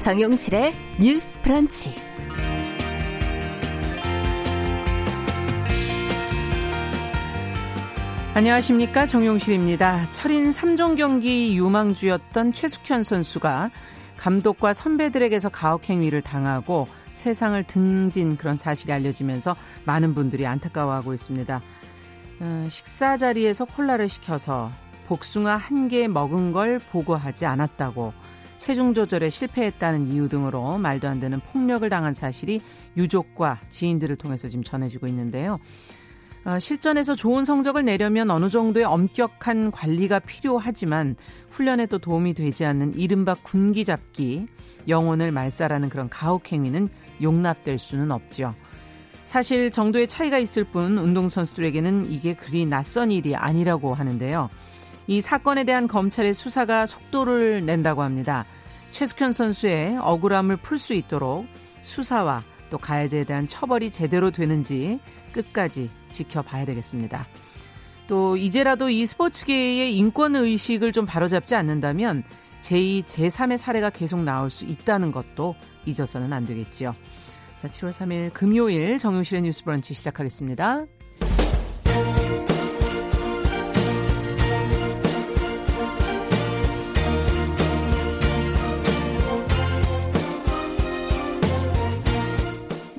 정용실의 뉴스 프런치. 안녕하십니까 정용실입니다. 철인 3종 경기 유망주였던 최숙현 선수가 감독과 선배들에게서 가혹행위를 당하고 세상을 등진 그런 사실이 알려지면서 많은 분들이 안타까워하고 있습니다. 어, 식사 자리에서 콜라를 시켜서 복숭아 한 개 먹은 걸 보고하지 않았다고 체중 조절에 실패했다는 이유 등으로 말도 안 되는 폭력을 당한 사실이 유족과 지인들을 통해서 지금 전해지고 있는데요. 어, 실전에서 좋은 성적을 내려면 어느 정도의 엄격한 관리가 필요하지만 훈련에도 도움이 되지 않는 이른바 군기 잡기, 영혼을 말살하는 그런 가혹행위는 용납될 수는 없죠. 사실 정도의 차이가 있을 뿐 운동선수들에게는 이게 그리 낯선 일이 아니라고 하는데요. 이 사건에 대한 검찰의 수사가 속도를 낸다고 합니다. 최숙현 선수의 억울함을 풀 수 있도록 수사와 또 가해자에 대한 처벌이 제대로 되는지 끝까지 지켜봐야 되겠습니다. 또 이제라도 이 스포츠계의 인권 의식을 좀 바로잡지 않는다면 제2, 제3의 사례가 계속 나올 수 있다는 것도 잊어서는 안 되겠지요. 자, 7월 3일 금요일 정용실의 뉴스 브런치 시작하겠습니다.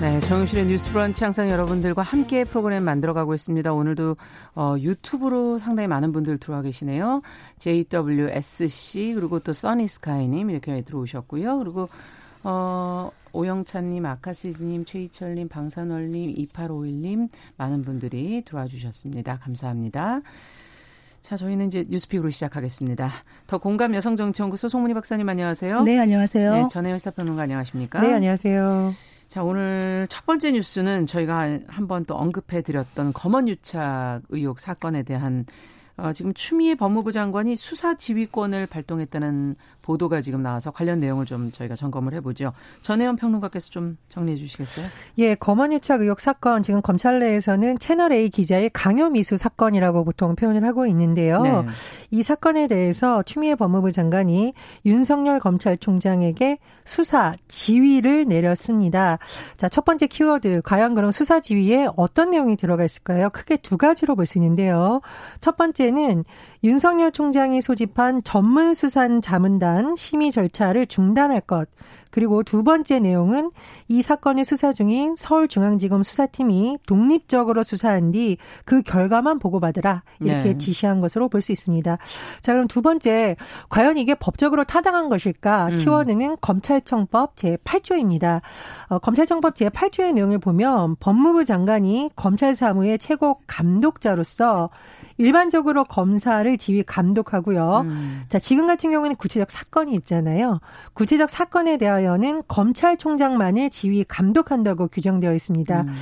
네, 정용실의 뉴스 브런치 항상 여러분들과 함께 프로그램 만들어가고 있습니다. 오늘도 어, 유튜브로 상당히 많은 분들 들어와 계시네요. JWSC 그리고 또 써니스카이님 이렇게 들어오셨고요. 그리고 어, 오영찬님, 아카시즈님, 최희철님, 방산월님, 2851님 많은 분들이 들어와 주셨습니다. 감사합니다. 자, 저희는 이제 뉴스픽으로 시작하겠습니다. 더 공감 여성정치연구소 송문희 박사님 안녕하세요. 네, 안녕하세요. 네, 전혜연 사평론가 안녕하십니까? 네, 안녕하세요. 자, 오늘 첫 번째 뉴스는 저희가 한번 또 언급해 드렸던 검언 유착 의혹 사건에 대한 어, 지금 추미애 법무부 장관이 수사 지휘권을 발동했다는 보도가 지금 나와서 관련 내용을 좀 저희가 점검을 해보죠. 전혜연 평론가께서 좀 정리해 주시겠어요? 예, 검언유착 의혹 사건 지금 검찰 내에서는 채널 A 기자의 강요 미수 사건이라고 보통 표현을 하고 있는데요. 네. 이 사건에 대해서 추미애 법무부 장관이 윤석열 검찰총장에게 수사 지휘를 내렸습니다. 자, 첫 번째 키워드 과연 그럼 수사 지휘에 어떤 내용이 들어가 있을까요? 크게 두 가지로 볼 수 있는데요. 첫 번째는 윤석열 총장이 소집한 전문 수산 자문단 심의 절차를 중단할 것. 그리고 두 번째 내용은 이 사건의 수사 중인 서울중앙지검 수사팀이 독립적으로 수사한 뒤 그 결과만 보고받으라 이렇게 네. 지시한 것으로 볼 수 있습니다. 자 그럼 두 번째 과연 이게 법적으로 타당한 것일까? 음. 키워드는 검찰청법 제 8조입니다. 어, 검찰청법 제 8조의 내용을 보면 법무부 장관이 검찰 사무의 최고 감독자로서 일반적으로 검사를 지휘 감독하고요. 음. 자, 지금 같은 경우는 구체적 사건이 있잖아요. 구체적 사건에 대하여는 검찰총장만을 지휘 감독한다고 규정되어 있습니다. 음.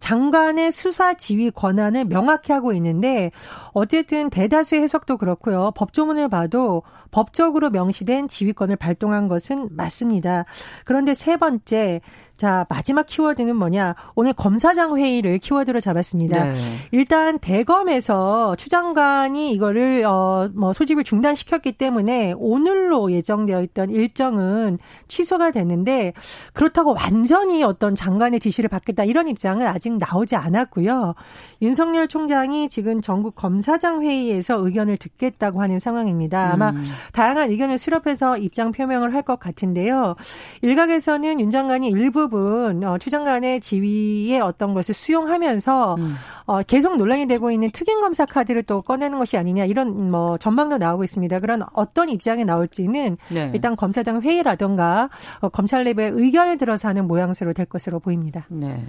장관의 수사 지휘 권한을 명확히 하고 있는데 어쨌든 대다수의 해석도 그렇고요. 법조문을 봐도 법적으로 명시된 지휘권을 발동한 것은 맞습니다. 그런데 세 번째 자, 마지막 키워드는 뭐냐? 오늘 검사장 회의를 키워드로 잡았습니다. 네. 일단 대검에서 추 장관이 이거를 어 뭐 소집을 중단시켰기 때문에 오늘로 예정되어 있던 일정은 취소가 됐는데 그렇다고 완전히 어떤 장관의 지시를 받겠다 이런 입장은 아직 나오지 않았고요. 윤석열 총장이 지금 전국 검사장 회의에서 의견을 듣겠다고 하는 상황입니다. 아마 음. 다양한 의견을 수렴해서 입장 표명을 할 것 같은데요. 일각에서는 윤 장관이 일부 부분 어, 추 장관의 지위의 어떤 것을 수용하면서 음. 어, 계속 논란이 되고 있는 특임 검사 카드를 또 꺼내는 것이 아니냐 이런 뭐 전망도 나오고 있습니다. 그런 어떤 입장이 나올지는 네. 일단 검사장 회의라던가 어, 검찰 내부의 의견을 들어서 하는 모양새로 될 것으로 보입니다. 네.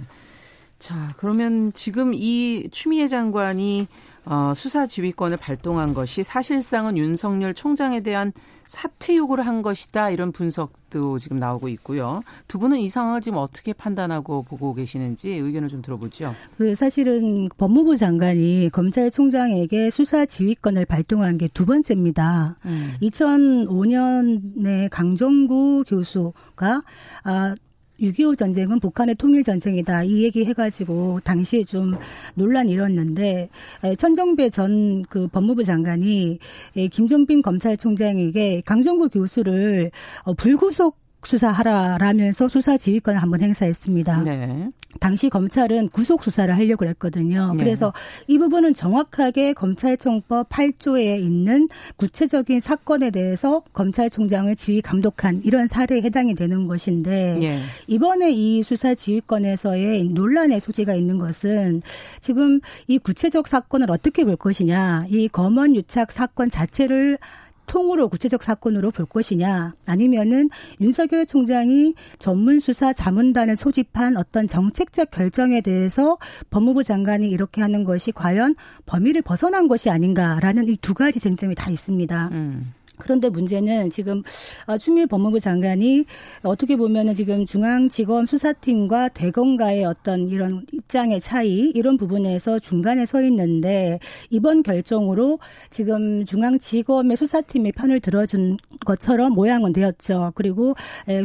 자, 그러면 지금 이 추미애 장관이 어, 수사 지휘권을 발동한 것이 사실상은 윤석열 총장에 대한 사퇴 요구를 한 것이다 이런 분석도 지금 나오고 있고요. 두 분은 이 상황을 지금 어떻게 판단하고 보고 계시는지 의견을 좀 들어보죠. 그 사실은 법무부 장관이 검찰총장에게 수사 지휘권을 발동한 게 두 번째입니다. 음. 2005년에 강정구 교수가 아 6.25 전쟁은 북한의 통일 전쟁이다. 이 얘기 해가지고 당시에 좀 논란이 일었는데 천정배 전 그 법무부 장관이 김종빈 검찰총장에게 강정구 교수를 어, 불구속 수사하라라면서 수사 지휘권을 한번 행사했습니다. 네. 당시 검찰은 구속 수사를 하려고 했거든요. 네. 그래서 이 부분은 정확하게 검찰청법 8조에 있는 구체적인 사건에 대해서 검찰총장을 지휘 감독한 이런 사례에 해당이 되는 것인데 네. 이번에 이 수사 지휘권에서의 논란의 소지가 있는 것은 지금 이 구체적 사건을 어떻게 볼 것이냐, 이 검언 유착 사건 자체를 통으로 구체적 사건으로 볼 것이냐 아니면은 윤석열 총장이 전문 수사 자문단을 소집한 어떤 정책적 결정에 대해서 법무부 장관이 이렇게 하는 것이 과연 범위를 벗어난 것이 아닌가라는 이 두 가지 쟁점이 다 있습니다. 음. 그런데 문제는 지금 어, 추미애 법무부 장관이 어떻게 보면은 지금 중앙지검 수사팀과 대검과의 어떤 이런 입장의 차이 이런 부분에서 중간에 서 있는데 이번 결정으로 지금 중앙지검의 수사팀의 편을 들어준 것처럼 모양은 되었죠. 그리고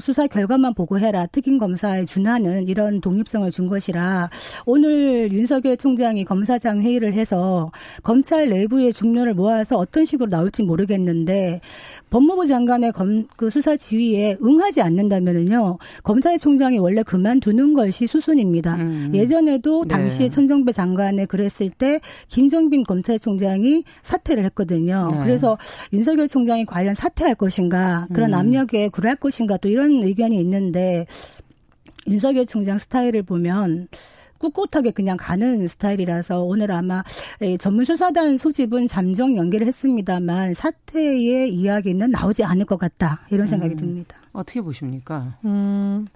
수사 결과만 보고해라 특임 검사에 준하는 이런 독립성을 준 것이라 오늘 윤석열 총장이 검사장 회의를 해서 검찰 내부의 중론을 모아서 어떤 식으로 나올지 모르겠는데 법무부 장관의 검, 그 수사 지휘에 응하지 않는다면은요 검찰총장이 원래 그만두는 것이 수순입니다. 음. 예전에도 네. 당시에 네. 천정배 장관에 그랬을 때 김정빈 검찰총장이 사퇴를 했거든요. 네. 그래서 윤석열 총장이 과연 사퇴할 것인가 그런 음. 압력에 굴할 것인가 또 이런 의견이 있는데 윤석열 총장 스타일을 보면 꿋꿋하게 그냥 가는 스타일이라서 오늘 아마 전문 수사단 소집은 잠정 연기를 했습니다만 사태의 이야기는 나오지 않을 것 같다 이런 생각이 음, 듭니다. 어떻게 보십니까? 음,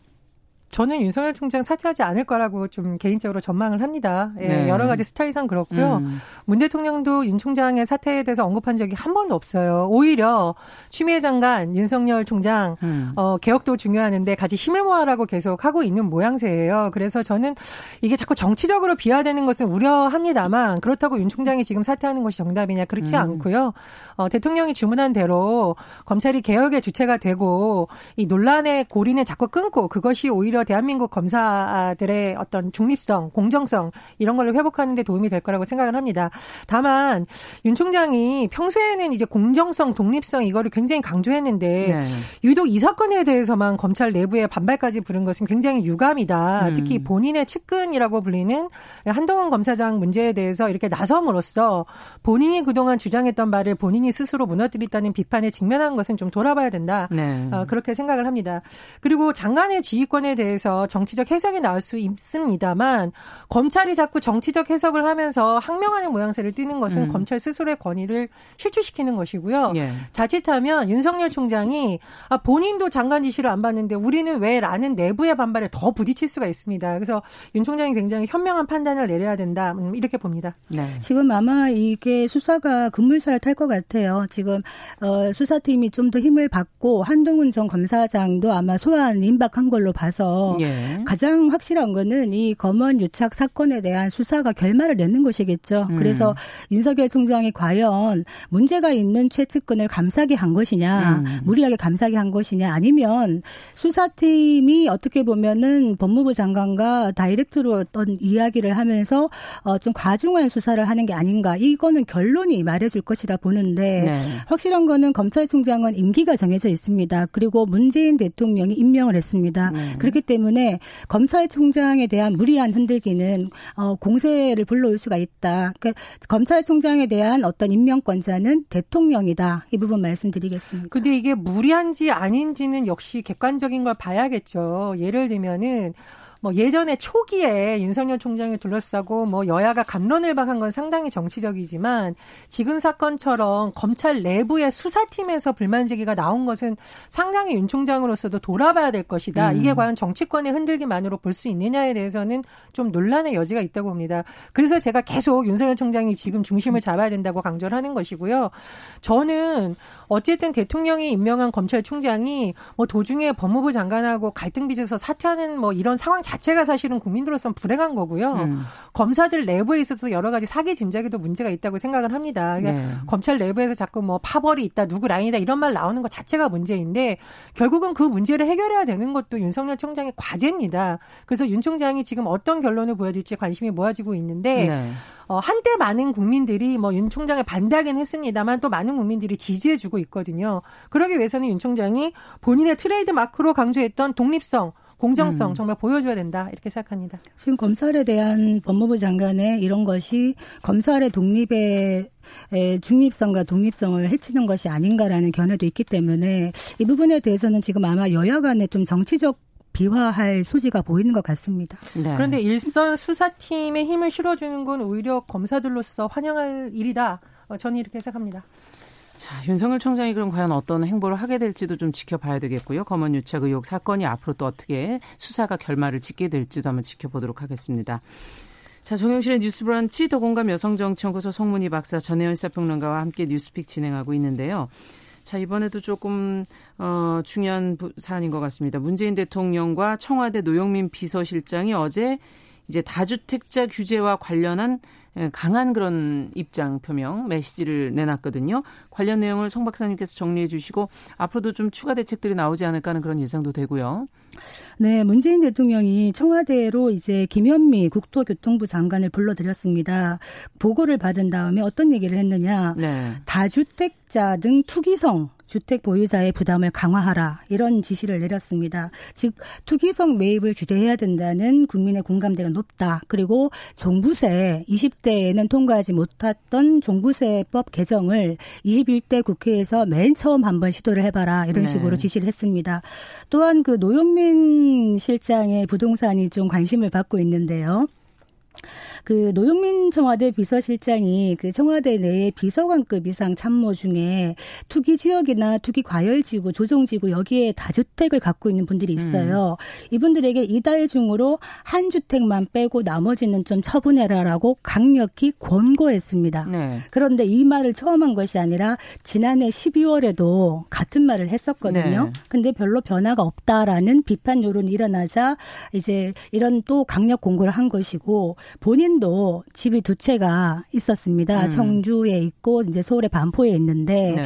저는 윤석열 총장 사퇴하지 않을 거라고 좀 개인적으로 전망을 합니다. 예, 네. 여러 가지 스타일상 그렇고요. 음. 문 대통령도 윤 총장의 사퇴에 대해서 언급한 적이 한 번도 없어요. 오히려 추미애 장관, 윤석열 총장 음. 어, 개혁도 중요하는데 같이 힘을 모아라고 계속 하고 있는 모양새예요. 그래서 저는 이게 자꾸 정치적으로 비화되는 것은 우려합니다만 그렇다고 윤 총장이 지금 사퇴하는 것이 정답이냐 그렇지 음. 않고요. 어, 대통령이 주문한 대로 검찰이 개혁의 주체가 되고 이 논란의 고리는 자꾸 끊고 그것이 오히려 대한민국 검사들의 어떤 중립성, 공정성 이런 걸로 회복하는 데 도움이 될 거라고 생각을 합니다. 다만 윤 총장이 평소에는 이제 공정성, 독립성 이거를 굉장히 강조했는데 네. 유독 이 사건에 대해서만 검찰 내부에 반발까지 부른 것은 굉장히 유감이다. 음. 특히 본인의 측근이라고 불리는 한동훈 검사장 문제에 대해서 이렇게 나섬으로써 본인이 그동안 주장했던 말을 본인이 스스로 무너뜨렸다는 비판에 직면한 것은 좀 돌아봐야 된다. 네. 어, 그렇게 생각을 합니다. 그리고 장관의 지휘권에 대해 대해서 정치적 해석이 나올 수 있습니다만 검찰이 자꾸 정치적 해석을 하면서 항명하는 모양새를 띠는 것은 음. 검찰 스스로의 권위를 실추시키는 것이고요. 예. 자칫하면 윤석열 총장이 아, 본인도 장관 지시를 안 받는데 우리는 왜라는 내부의 반발에 더 부딪힐 수가 있습니다. 그래서 윤 총장이 굉장히 현명한 판단을 내려야 된다 음, 이렇게 봅니다. 네. 지금 아마 이게 수사가 급물살을 탈 것 같아요. 지금 어, 수사팀이 좀 더 힘을 받고 한동훈 전 검사장도 아마 소환 임박한 걸로 봐서 예. 가장 확실한 거는 이 검언 유착 사건에 대한 수사가 결말을 내는 것이겠죠. 음. 그래서 윤석열 총장이 과연 문제가 있는 최측근을 감싸게 한 것이냐, 음. 무리하게 감싸게 한 것이냐, 아니면 수사팀이 어떻게 보면은 법무부 장관과 다이렉트로 어떤 이야기를 하면서 어, 좀 과중한 수사를 하는 게 아닌가. 이거는 결론이 말해줄 것이라 보는데 네. 확실한 거는 검찰총장은 임기가 정해져 있습니다. 그리고 문재인 대통령이 임명을 했습니다. 네. 그렇기 때문에 때문에 검찰총장에 대한 무리한 흔들기는 어, 공세를 불러올 수가 있다. 그러니까 검찰총장에 대한 어떤 임명권자는 대통령이다. 이 부분 말씀드리겠습니다. 근데 이게 무리한지 아닌지는 역시 객관적인 걸 봐야겠죠. 예를 들면은 뭐 예전에 초기에 윤석열 총장을 둘러싸고 뭐 여야가 감론을 박한 건 상당히 정치적이지만 지금 사건처럼 검찰 내부의 수사팀에서 불만 제기가 나온 것은 상당히 윤 총장으로서도 돌아봐야 될 것이다. 음. 이게 과연 정치권의 흔들기만으로 볼 수 있느냐에 대해서는 좀 논란의 여지가 있다고 봅니다. 그래서 제가 계속 윤석열 총장이 지금 중심을 잡아야 된다고 강조를 하는 것이고요. 저는 어쨌든 대통령이 임명한 검찰총장이 뭐 도중에 법무부 장관하고 갈등 빚어서 사퇴하는 뭐 이런 상황 자체가 사실은 국민들로서는 불행한 거고요. 음. 검사들 내부에 있어서 여러 가지 사기 진작에도 문제가 있다고 생각을 합니다. 그러니까 네. 검찰 내부에서 자꾸 뭐 파벌이 있다, 누구 라인이다 이런 말 나오는 것 자체가 문제인데 결국은 그 문제를 해결해야 되는 것도 윤석열 총장의 과제입니다. 그래서 윤 총장이 지금 어떤 결론을 보여줄지 관심이 모아지고 있는데 네. 어, 한때 많은 국민들이 뭐 윤 총장을 반대하긴 했습니다만 또 많은 국민들이 지지해주고 있거든요. 그러기 위해서는 윤 총장이 본인의 트레이드 마크로 강조했던 독립성, 공정성 음. 정말 보여줘야 된다 이렇게 생각합니다. 지금 검찰에 대한 법무부 장관의 이런 것이 검찰의 독립의 중립성과 독립성을 해치는 것이 아닌가라는 견해도 있기 때문에 이 부분에 대해서는 지금 아마 여야 간에 좀 정치적 비화할 소지가 보이는 것 같습니다. 네. 그런데 일선 수사팀에 힘을 실어주는 건 오히려 검사들로서 환영할 일이다. 어, 저는 이렇게 생각합니다. 자, 윤석열 총장이 그럼 과연 어떤 행보를 하게 될지도 좀 지켜봐야 되겠고요. 검언 유착 의혹 사건이 앞으로 또 어떻게 수사가 결말을 짓게 될지도 한번 지켜보도록 하겠습니다. 자, 정영실의 뉴스 브런치 더공감 여성정치연구소 송문희 박사 전혜연 사평론가와 함께 뉴스픽 진행하고 있는데요. 자, 이번에도 조금 어 중요한 사안인 것 같습니다. 문재인 대통령과 청와대 노영민 비서실장이 어제 이제 다주택자 규제와 관련한 예, 강한 그런 입장 표명 메시지를 내놨거든요. 관련 내용을 송 박사님께서 정리해 주시고 앞으로도 좀 추가 대책들이 나오지 않을까 하는 그런 예상도 되고요. 네, 문재인 대통령이 청와대로 이제 김현미 국토교통부 장관을 불러들였습니다. 보고를 받은 다음에 어떤 얘기를 했느냐. 네. 다주택자 등 투기성 주택 보유자의 부담을 강화하라 이런 지시를 내렸습니다. 즉 투기성 매입을 규제해야 된다는 국민의 공감대가 높다. 그리고 종부세 20 대에는 통과하지 못했던 종부세법 개정을 21대 국회에서 맨 처음 한번 시도를 해봐라 이런 네. 식으로 지시를 했습니다. 또한 그 노영민 실장의 부동산이 좀 관심을 받고 있는데요. 그 노영민 청와대 비서실장이 그 청와대 내에 비서관급 이상 참모 중에 투기 지역이나 투기 과열 지구, 조정 지구 여기에 다주택을 갖고 있는 분들이 있어요. 음. 이분들에게 이달 중으로 한 주택만 빼고 나머지는 좀 처분해라라고 강력히 권고했습니다. 네. 그런데 이 말을 처음 한 것이 아니라 지난해 12월에도 같은 말을 했었거든요. 네. 근데 별로 변화가 없다라는 비판 여론이 일어나자 이제 이런 또 강력 공고를 한 것이고 본인 본인도 집이 두 채가 있었습니다. 음. 청주에 있고 이제 서울의 반포에 있는데 네.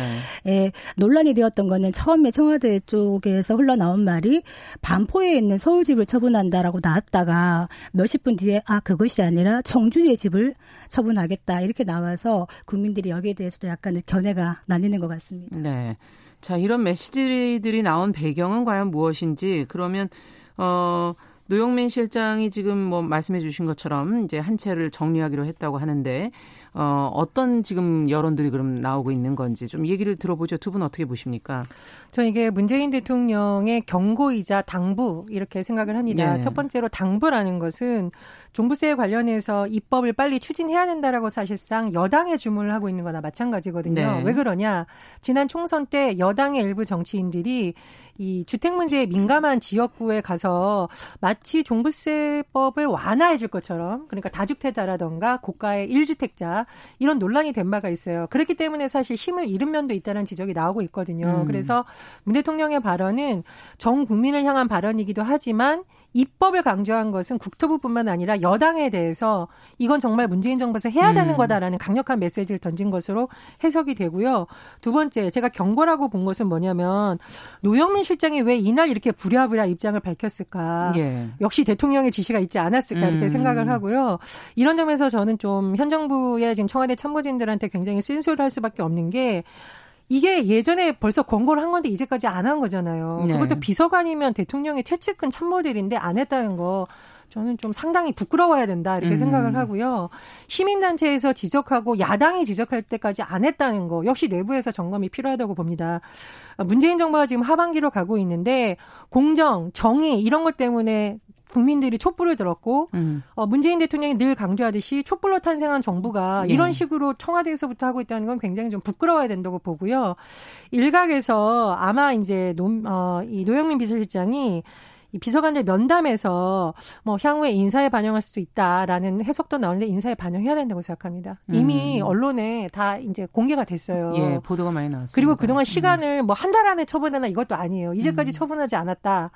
예, 논란이 되었던 거는 처음에 청와대 쪽에서 흘러나온 말이 반포에 있는 서울 집을 처분한다라고 나왔다가 몇십 분 뒤에 아 그것이 아니라 청주의 집을 처분하겠다 이렇게 나와서 국민들이 여기에 대해서도 약간 견해가 나뉘는 것 같습니다. 네. 자, 이런 메시지들이 나온 배경은 과연 무엇인지 그러면 어 노영민 실장이 지금 뭐 말씀해 주신 것처럼 이제 한 채를 정리하기로 했다고 하는데 어, 어떤 지금 여론들이 그럼 나오고 있는 건지 좀 얘기를 들어보죠. 두 분 어떻게 보십니까? 저는 이게 문재인 대통령의 경고이자 당부 이렇게 생각을 합니다. 네. 첫 번째로 당부라는 것은 종부세 관련해서 입법을 빨리 추진해야 된다라고 사실상 여당의 주문을 하고 있는 거나 마찬가지거든요. 네. 왜 그러냐? 지난 총선 때 여당의 일부 정치인들이 이 주택 문제에 민감한 지역구에 가서 마치 종부세법을 완화해 줄 것처럼 그러니까 다주택자라던가 고가의 1주택자 이런 논란이 된 바가 있어요. 그렇기 때문에 사실 힘을 잃은 면도 있다는 지적이 나오고 있거든요. 음. 그래서 문 대통령의 발언은 전 국민을 향한 발언이기도 하지만 입법을 강조한 것은 국토부뿐만 아니라 여당에 대해서 이건 정말 문재인 정부에서 해야 되는 음. 거다라는 강력한 메시지를 던진 것으로 해석이 되고요. 두 번째, 제가 경고라고 본 것은 뭐냐면 노영민 실장이 왜 이날 이렇게 부랴부랴 입장을 밝혔을까? 예. 역시 대통령의 지시가 있지 않았을까 이렇게 음. 생각을 하고요. 이런 점에서 저는 좀 현 정부의 지금 청와대 참모진들한테 굉장히 쓴소리를 할 수밖에 없는 게 이게 예전에 벌써 권고를 한 건데 이제까지 안 한 거잖아요. 네. 그것도 비서관이면 대통령의 최측근 참모들인데 안 했다는 거 저는 좀 상당히 부끄러워야 된다 이렇게 음. 생각을 하고요. 시민단체에서 지적하고 야당이 지적할 때까지 안 했다는 거 역시 내부에서 점검이 필요하다고 봅니다. 문재인 정부가 지금 하반기로 가고 있는데 공정, 정의 이런 것 때문에 국민들이 촛불을 들었고 음. 어, 문재인 대통령이 늘 강조하듯이 촛불로 탄생한 정부가 예. 이런 식으로 청와대에서부터 하고 있다는 건 굉장히 좀 부끄러워야 된다고 보고요. 일각에서 아마 이제 노, 어, 이 노영민 비서실장이 이 비서관들 면담에서 뭐 향후에 인사에 반영할 수 있다라는 해석도 나오는데 인사에 반영해야 된다고 생각합니다. 이미 음. 언론에 다 이제 공개가 됐어요. 예, 보도가 많이 나왔어요. 그리고 그동안 시간을 음. 뭐 한 달 안에 처분하나 이것도 아니에요. 이제까지 음. 처분하지 않았다.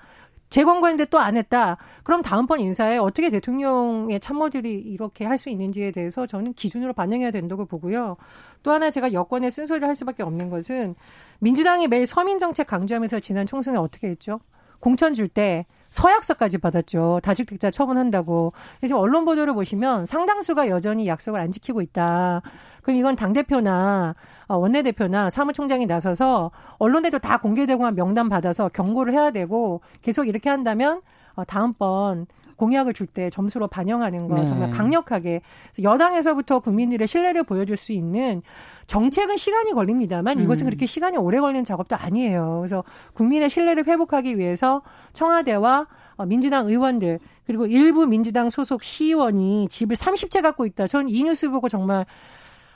재검거했는데 또 안 했다. 그럼 다음번 인사에 어떻게 대통령의 참모들이 이렇게 할 수 있는지에 대해서 저는 기준으로 반영해야 된다고 보고요. 또 하나 제가 여권에 쓴소리를 할 수밖에 없는 것은 민주당이 매일 서민 정책 강조하면서 지난 총선에 어떻게 했죠? 공천 줄 때 서약서까지 받았죠. 다직택자 처분한다고. 지금 언론 보도를 보시면 상당수가 여전히 약속을 안 지키고 있다. 그럼 이건 당대표나 어, 원내대표나 사무총장이 나서서 언론에도 다 공개되고 한 명단 받아서 경고를 해야 되고 계속 이렇게 한다면 어, 다음번 공약을 줄 때 점수로 반영하는 거 네. 정말 강력하게 여당에서부터 국민들의 신뢰를 보여줄 수 있는 정책은 시간이 걸립니다만 이것은 음. 그렇게 시간이 오래 걸리는 작업도 아니에요. 그래서 국민의 신뢰를 회복하기 위해서 청와대와 어, 민주당 의원들 그리고 일부 민주당 소속 시의원이 집을 30채 갖고 있다. 저는 이 뉴스 보고 정말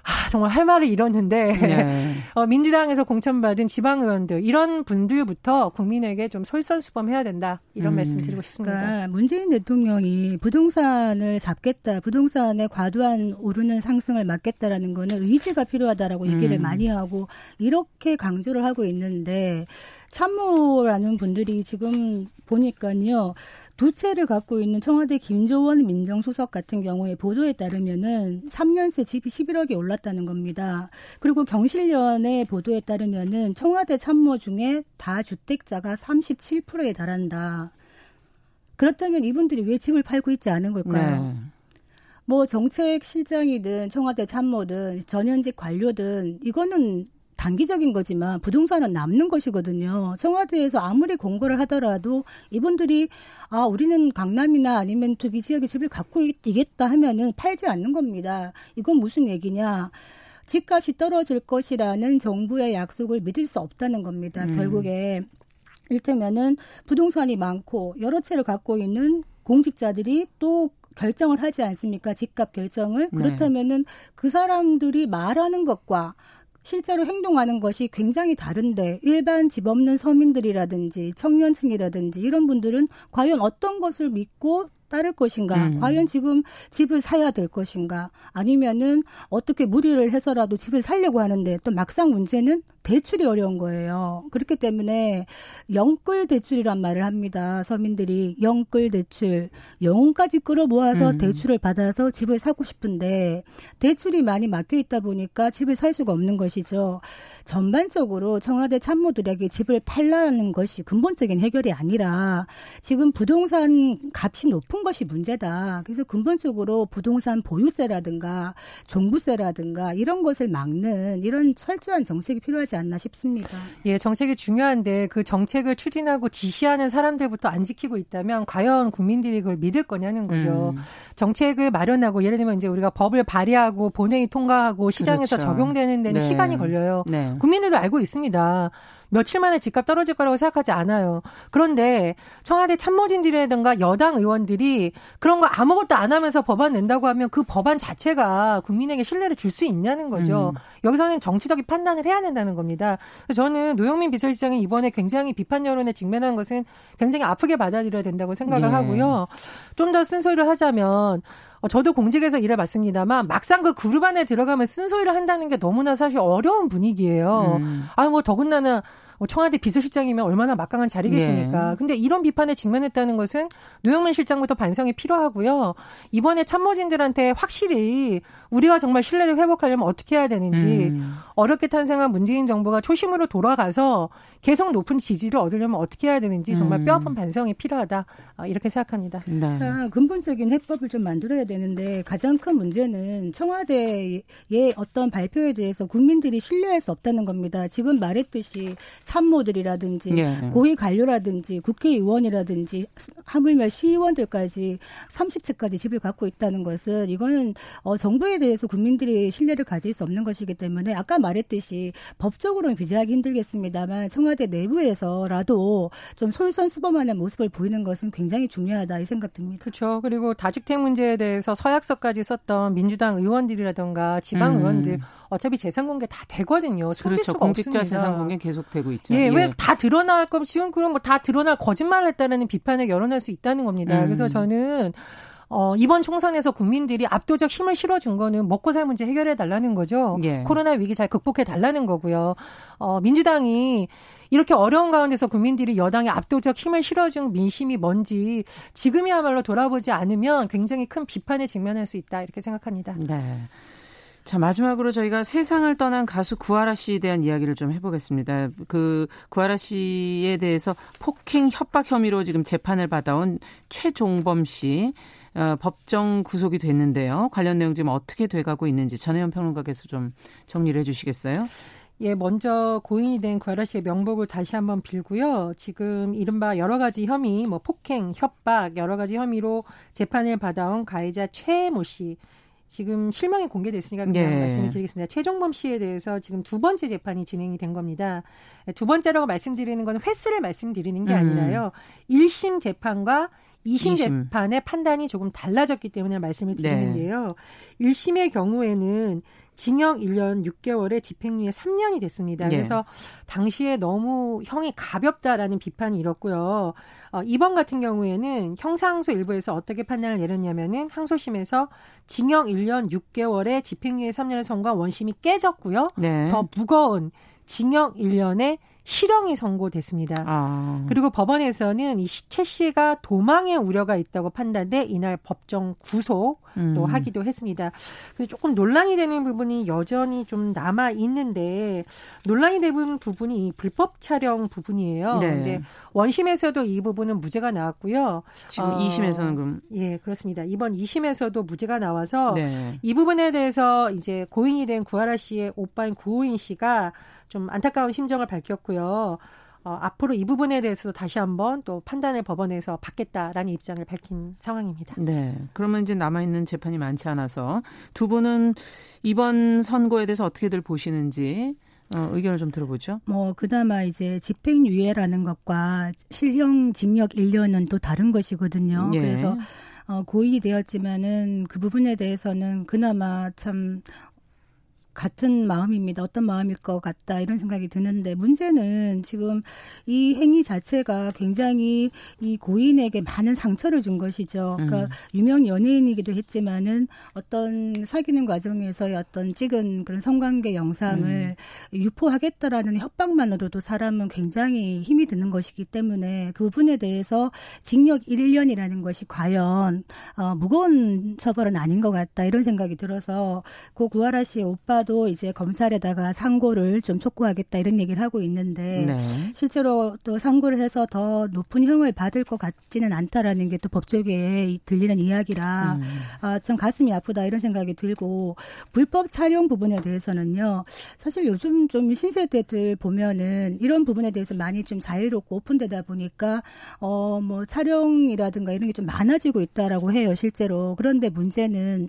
아, 정말 할 말을 잃었는데 네. 어, 민주당에서 공천받은 지방 의원들 이런 분들부터 국민에게 좀 솔선수범해야 된다 이런 음. 말씀 드리고 싶습니다. 그러니까 문재인 대통령이 부동산을 잡겠다, 부동산의 과도한 오르는 상승을 막겠다라는 거는 의지가 필요하다라고 얘기를 음. 많이 하고 이렇게 강조를 하고 있는데 참모라는 분들이 지금 보니까요. 두 채를 갖고 있는 청와대 김조원 민정수석 같은 경우에 보도에 따르면은 3년새 집이 11억이 올랐다는 겁니다. 그리고 경실련의 보도에 따르면은 청와대 참모 중에 다주택자가 37%에 달한다. 그렇다면 이분들이 왜 집을 팔고 있지 않은 걸까요? 네. 뭐 정책 실장이든 청와대 참모든 전현직 관료든 이거는 단기적인 거지만 부동산은 남는 것이거든요. 청와대에서 아무리 공고를 하더라도 이분들이 아 우리는 강남이나 아니면 저기 지역에 집을 갖고 있겠다 하면은 팔지 않는 겁니다. 이건 무슨 얘기냐? 집값이 떨어질 것이라는 정부의 약속을 믿을 수 없다는 겁니다. 음. 결국에 일테면은 부동산이 많고 여러 채를 갖고 있는 공직자들이 또 결정을 하지 않습니까? 집값 결정을. 네. 그렇다면은 그 사람들이 말하는 것과 실제로 행동하는 것이 굉장히 다른데 일반 집 없는 서민들이라든지 청년층이라든지 이런 분들은 과연 어떤 것을 믿고 따를 것인가? 음. 과연 지금 집을 사야 될 것인가? 아니면은 어떻게 무리를 해서라도 집을 살려고 하는데 또 막상 문제는 대출이 어려운 거예요. 그렇기 때문에 영끌 대출이란 말을 합니다. 서민들이 영끌 대출, 영혼까지 끌어모아서 음. 대출을 받아서 집을 사고 싶은데 대출이 많이 막혀 있다 보니까 집을 살 수가 없는 것이죠. 전반적으로 청와대 참모들에게 집을 팔라는 것이 근본적인 해결이 아니라 지금 부동산 값이 높은 것이 문제다. 그래서 근본적으로 부동산 보유세라든가 종부세라든가 이런 것을 막는 이런 철저한 정책이 필요하지 않나 싶습니다. 예, 정책이 중요한데 그 정책을 추진하고 지시하는 사람들부터 안 지키고 있다면 과연 국민들이 그걸 믿을 거냐는 거죠. 음. 정책을 마련하고 예를 들면 이제 우리가 법을 발의하고 본회의 통과하고 시장에서 그렇죠. 적용되는 데는 네. 시간이 걸려요. 네. 국민들도 알고 있습니다. 며칠 만에 집값 떨어질 거라고 생각하지 않아요. 그런데 청와대 참모진들이라든가 여당 의원들이 그런 거 아무것도 안 하면서 법안 낸다고 하면 그 법안 자체가 국민에게 신뢰를 줄 수 있냐는 거죠. 음. 여기서는 정치적인 판단을 해야 된다는 겁니다. 저는 노영민 비서실장이 이번에 굉장히 비판 여론에 직면한 것은 굉장히 아프게 받아들여야 된다고 생각을 네. 하고요. 좀 더 쓴소리를 하자면 어, 저도 공직에서 일해봤습니다만 막상 그 그룹 안에 들어가면 쓴소리를 한다는 게 너무나 사실 어려운 분위기예요. 음. 아뭐 더군다나 뭐 청와대 비서실장이면 얼마나 막강한 자리겠습니까? 네. 근데 이런 비판에 직면했다는 것은 노영민 실장부터 반성이 필요하고요. 이번에 참모진들한테 확실히 우리가 정말 신뢰를 회복하려면 어떻게 해야 되는지 음. 어렵게 탄생한 문재인 정부가 초심으로 돌아가서 계속 높은 지지를 얻으려면 어떻게 해야 되는지 정말 음. 뼈아픈 반성이 필요하다 아, 이렇게 생각합니다. 네. 아, 근본적인 해법을 좀 만들어야 되는데 가장 큰 문제는 청와대의 어떤 발표에 대해서 국민들이 신뢰할 수 없다는 겁니다. 지금 말했듯이 참모들이라든지 네. 고위 관료라든지 국회의원이라든지 하물며 시의원들까지 30채까지 집을 갖고 있다는 것은 이거는 어, 정부에 대해서 국민들이 신뢰를 가질 수 없는 것이기 때문에 아까 말했듯이 법적으로는 규제하기 힘들겠습니다만 청와대 내부에서라도 좀 솔선수범하는 모습을 보이는 것은 굉장히 중요하다 이 생각 듭니다. 그렇죠. 그리고 다주택 문제에 대해서 서약서까지 썼던 민주당 의원들이라던가 지방 음. 의원들 어차피 재산 공개 다 되거든요. 속일 그렇죠. 수가 공직자 없습니다. 재산 공개 계속 되고 있죠. 예, 예. 왜 다 드러날 거면 지금 그럼 뭐 다 드러날 거짓말을 했다라는 비판에 열어낼 수 있다는 겁니다. 음. 그래서 저는 어, 이번 총선에서 국민들이 압도적 힘을 실어준 거는 먹고 살 문제 해결해 달라는 거죠. 예. 코로나 위기 잘 극복해 달라는 거고요. 어, 민주당이 이렇게 어려운 가운데서 국민들이 여당에 압도적 힘을 실어준 민심이 뭔지 지금이야말로 돌아보지 않으면 굉장히 큰 비판에 직면할 수 있다 이렇게 생각합니다. 네. 자, 마지막으로 저희가 세상을 떠난 가수 구하라 씨에 대한 이야기를 좀 해보겠습니다. 그 구하라 씨에 대해서 폭행 협박 혐의로 지금 재판을 받아온 최종범 씨. 어, 법정 구속이 됐는데요. 관련 내용 지금 어떻게 돼가고 있는지 전혜연 평론가께서 좀 정리를 해주시겠어요? 예, 먼저 고인이 된 구하라 씨의 명복을 다시 한번 빌고요. 지금 이른바 여러 가지 혐의, 뭐 폭행, 협박, 여러 가지 혐의로 재판을 받아온 가해자 최모 씨. 지금 실명이 공개됐으니까 그냥 네. 말씀을 드리겠습니다. 최종범 씨에 대해서 지금 두 번째 재판이 진행이 된 겁니다. 두 번째라고 말씀드리는 건 횟수를 말씀드리는 게 음. 아니라요. 1심 재판과 2심, 2심, 재판의 판단이 조금 달라졌기 때문에 말씀을 네. 드리는데요. 네. 1심의 경우에는 징역 1년 6개월에 집행유예 3년이 됐습니다. 네. 그래서 당시에 너무 형이 가볍다라는 비판이 일었고요. 어, 이번 같은 경우에는 형사항소 일부에서 어떻게 판단을 내렸냐면은 항소심에서 징역 1년 6개월에 집행유예 3년을 선고한 원심이 깨졌고요. 네. 더 무거운 징역 1년에 실형이 선고됐습니다. 아. 그리고 법원에서는 이최 씨가 도망의 우려가 있다고 판단돼 이날 법정 구속 음. 또 하기도 했습니다. 근데 조금 논란이 되는 부분이 여전히 좀 남아 있는데 논란이 되는 부분이 불법 촬영 부분이에요. 네. 근데 원심에서도 이 부분은 무죄가 나왔고요. 지금 어, 2심에서는 그럼 예 그렇습니다. 이번 2심에서도 무죄가 나와서 네. 이 부분에 대해서 이제 고인이 된 구하라 씨의 오빠인 구호인 씨가 좀 안타까운 심정을 밝혔고요. 어, 앞으로 이 부분에 대해서도 다시 한번 또 판단을 법원에서 받겠다라는 입장을 밝힌 상황입니다. 네. 그러면 이제 남아있는 재판이 많지 않아서 두 분은 이번 선거에 대해서 어떻게들 보시는지 어, 의견을 좀 들어보죠. 뭐 그나마 이제 집행유예라는 것과 실형 징역 1년은 또 다른 것이거든요. 예. 그래서 어, 고인이 되었지만은 그 부분에 대해서는 그나마 참 같은 마음입니다. 어떤 마음일 것 같다 이런 생각이 드는데 문제는 지금 이 행위 자체가 굉장히 이 고인에게 많은 상처를 준 것이죠. 그러니까 음. 유명 연예인이기도 했지만은 어떤 사귀는 과정에서의 어떤 찍은 그런 성관계 영상을 음. 유포하겠다라는 협박만으로도 사람은 굉장히 힘이 드는 것이기 때문에 그 부분에 대해서 징역 1년이라는 것이 과연 어, 무거운 처벌은 아닌 것 같다 이런 생각이 들어서 고 구하라 씨의 오빠 검사도 이제 검찰에다가 상고를 좀 촉구하겠다 이런 얘기를 하고 있는데 네. 실제로 또 상고를 해서 더 높은 형을 받을 것 같지는 않다라는 게 또 법조계에 들리는 이야기라 음. 아, 참 가슴이 아프다 이런 생각이 들고 불법 촬영 부분에 대해서는요 사실 요즘 좀 신세대들 보면은 이런 부분에 대해서 많이 좀 자유롭고 오픈되다 보니까 어 뭐 촬영이라든가 이런 게 좀 많아지고 있다라고 해요 실제로 그런데 문제는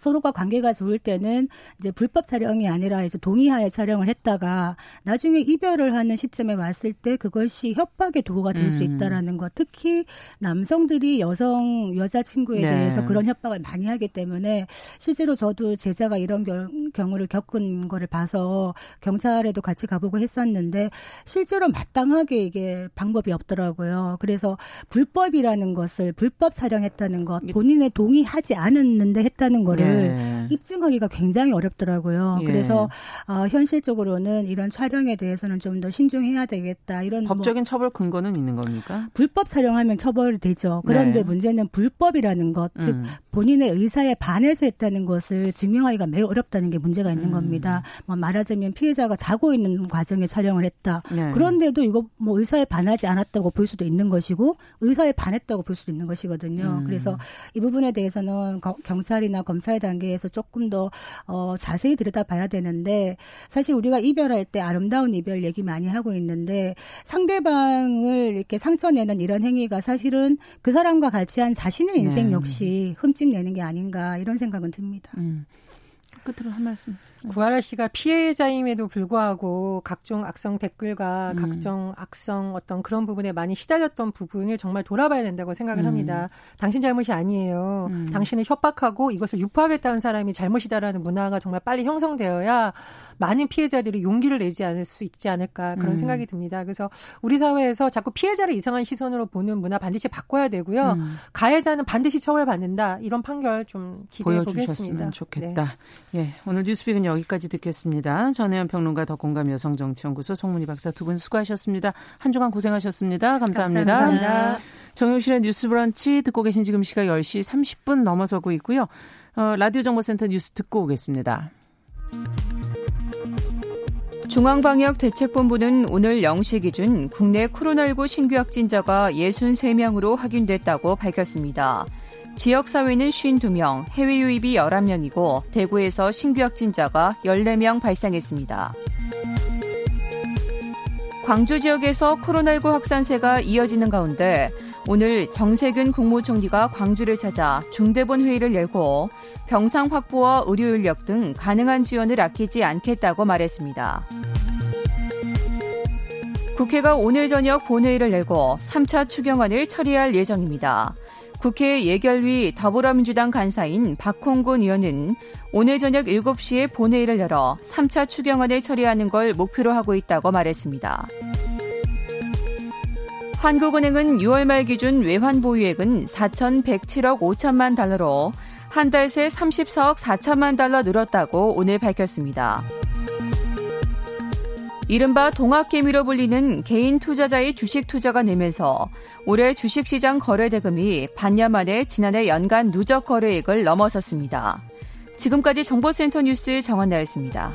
서로가 관계가 좋을 때는 이제 불법 촬영이 아니라 이제 동의하에 촬영을 했다가 나중에 이별을 하는 시점에 왔을 때 그것이 협박의 도구가 될수 음. 있다라는 것. 특히 남성들이 여성 여자 친구에 네. 대해서 그런 협박을 많이 하기 때문에 실제로 저도 제자가 이런 경우를 겪은 거를 봐서 경찰에도 같이 가보고 했었는데 실제로 마땅하게 이게 방법이 없더라고요. 그래서 불법이라는 것을 불법 촬영했다는 것, 본인의 동의하지 않았는데 했다는 거를 네. 입증하기가 굉장히 어렵더라고요. 예. 그래서 어, 현실적으로는 이런 촬영에 대해서는 좀 더 신중해야 되겠다. 이런 법적인 뭐, 처벌 근거는 있는 겁니까? 불법 촬영하면 처벌이 되죠. 그런데 네. 문제는 불법이라는 것, 음. 즉 본인의 의사에 반해서 했다는 것을 증명하기가 매우 어렵다는 게 문제가 있는 음. 겁니다. 뭐 말하자면 피해자가 자고 있는 과정에 촬영을 했다. 네. 그런데도 이거 뭐 의사에 반하지 않았다고 볼 수도 있는 것이고 의사에 반했다고 볼 수도 있는 것이거든요. 음. 그래서 이 부분에 대해서는 경찰이나 검찰 검찰 단계에서 조금 더 어, 자세히 들여다봐야 되는데 사실 우리가 이별할 때 아름다운 이별 얘기 많이 하고 있는데 상대방을 이렇게 상처내는 이런 행위가 사실은 그 사람과 같이 한 자신의 인생 네. 역시 흠집 내는 게 아닌가 이런 생각은 듭니다. 음. 끝으로 한 말씀. 구하라 씨가 피해자임에도 불구하고 각종 악성 댓글과 음. 각종 악성 어떤 그런 부분에 많이 시달렸던 부분을 정말 돌아봐야 된다고 생각을 음. 합니다. 당신 잘못이 아니에요. 음. 당신을 협박하고 이것을 유포하겠다는 사람이 잘못이다라는 문화가 정말 빨리 형성되어야 많은 피해자들이 용기를 내지 않을 수 있지 않을까 그런 음. 생각이 듭니다. 그래서 우리 사회에서 자꾸 피해자를 이상한 시선으로 보는 문화 반드시 바꿔야 되고요. 음. 가해자는 반드시 처벌받는다. 이런 판결 좀 기대해 보겠습니다. 좋겠다. 네. 예, 오늘 뉴스빅은 여 기까지 듣겠습니다. 전혜연 평론가 더공감 여성정치연구소 송문희 박사 두 분 수고하셨습니다. 한 주간 고생하셨습니다. 감사합니다. 감사합니다. 정용실의 뉴스 브런치 듣고 계신 지금 시각 10시 30분 넘어서고 있고요. 어, 라디오 정보센터 뉴스 듣고 오겠습니다. 중앙방역대책본부는 오늘 0시 기준 국내 코로나19 신규 확진자가 63명으로 확인됐다고 밝혔습니다. 지역사회는 52명, 해외 유입이 11명이고 대구에서 신규 확진자가 14명 발생했습니다. 광주 지역에서 코로나19 확산세가 이어지는 가운데 오늘 정세균 국무총리가 광주를 찾아 중대본 회의를 열고 병상 확보와 의료 인력 등 가능한 지원을 아끼지 않겠다고 말했습니다. 국회가 오늘 저녁 본회의를 열고 3차 추경안을 처리할 예정입니다. 국회 예결위 더불어민주당 간사인 박홍근 의원은 오늘 저녁 7시에 본회의를 열어 3차 추경안을 처리하는 걸 목표로 하고 있다고 말했습니다. 한국은행은 6월 말 기준 외환 보유액은 4,107억 5천만 달러로 한 달 새 34억 4천만 달러 늘었다고 오늘 밝혔습니다. 이른바 동학개미로 불리는 개인 투자자의 주식 투자가 늘면서 올해 주식시장 거래대금이 반년 만에 지난해 연간 누적 거래액을 넘어섰습니다. 지금까지 정보센터 뉴스 정한나였습니다.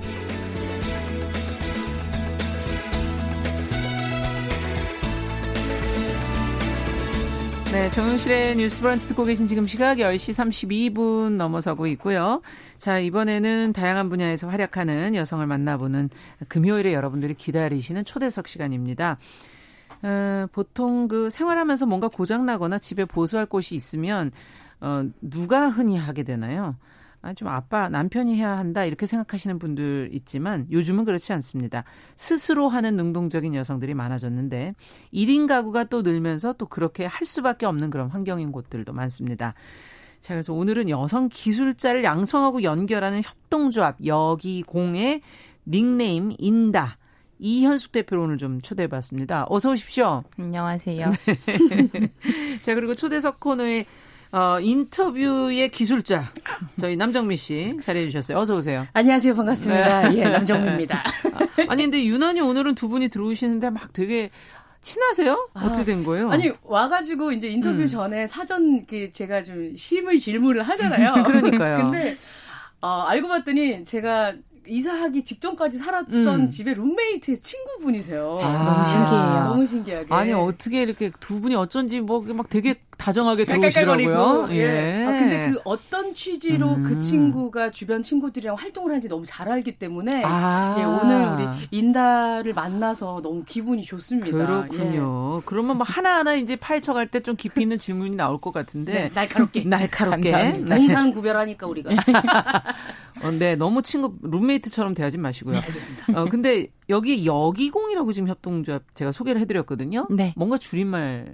네, 정용실의 뉴스 브런치 듣고 계신 지금 시각 10시 32분 넘어서고 있고요. 자, 이번에는 다양한 분야에서 활약하는 여성을 만나보는 금요일에 여러분들이 기다리시는 초대석 시간입니다. 어, 보통 그 생활하면서 뭔가 고장나거나 집에 보수할 곳이 있으면, 어, 누가 흔히 하게 되나요? 아, 좀 아빠, 남편이 해야 한다, 이렇게 생각하시는 분들 있지만 요즘은 그렇지 않습니다. 스스로 하는 능동적인 여성들이 많아졌는데 1인 가구가 또 늘면서 또 그렇게 할 수밖에 없는 그런 환경인 곳들도 많습니다. 자, 그래서 오늘은 여성 기술자를 양성하고 연결하는 협동조합 여기공의 닉네임 인다. 이현숙 대표를 오늘 좀 초대해 봤습니다. 어서 오십시오. 안녕하세요. 네. 자, 그리고 초대석 코너에 어, 인터뷰의 기술자 저희 남정미 씨 자리해 주셨어요. 어서 오세요. 안녕하세요. 반갑습니다. 네. 예, 남정미입니다. 아니 근데 유난히 오늘은 두 분이 들어오시는데 막 되게 친하세요? 아, 어떻게 된 거예요? 아니 와가지고 이제 인터뷰 음. 전에 사전 제가 좀 심의 질문을 하잖아요. 그러니까요. 근데 어, 알고 봤더니 제가 이사하기 직전까지 살았던 음. 집의 룸메이트의 친구분이세요. 아, 너무 신기해요. 너무 신기하게. 아니 어떻게 이렇게 두 분이 어쩐지 뭐 막 되게 다정하게 들어오시더라고요. 예. 예. 아, 근데 그 어떤 취지로 그 음. 그 친구가 주변 친구들이랑 활동을 하는지 너무 잘 알기 때문에 아. 예, 오늘 우리 인다를 만나서 너무 기분이 좋습니다. 그렇군요. 예. 그러면 뭐 하나하나 이제 파헤쳐 갈 때 좀 깊이 있는 질문이 나올 것 같은데 네, 날카롭게 날카롭게 동산 구별하니까 우리가. 어, 네, 너무 친구 룸메이트처럼 대하지 마시고요. 네, 알겠습니다. 어, 근데 여기 여기공이라고 지금 협동조합 제가 소개를 해드렸거든요. 네. 뭔가 줄임말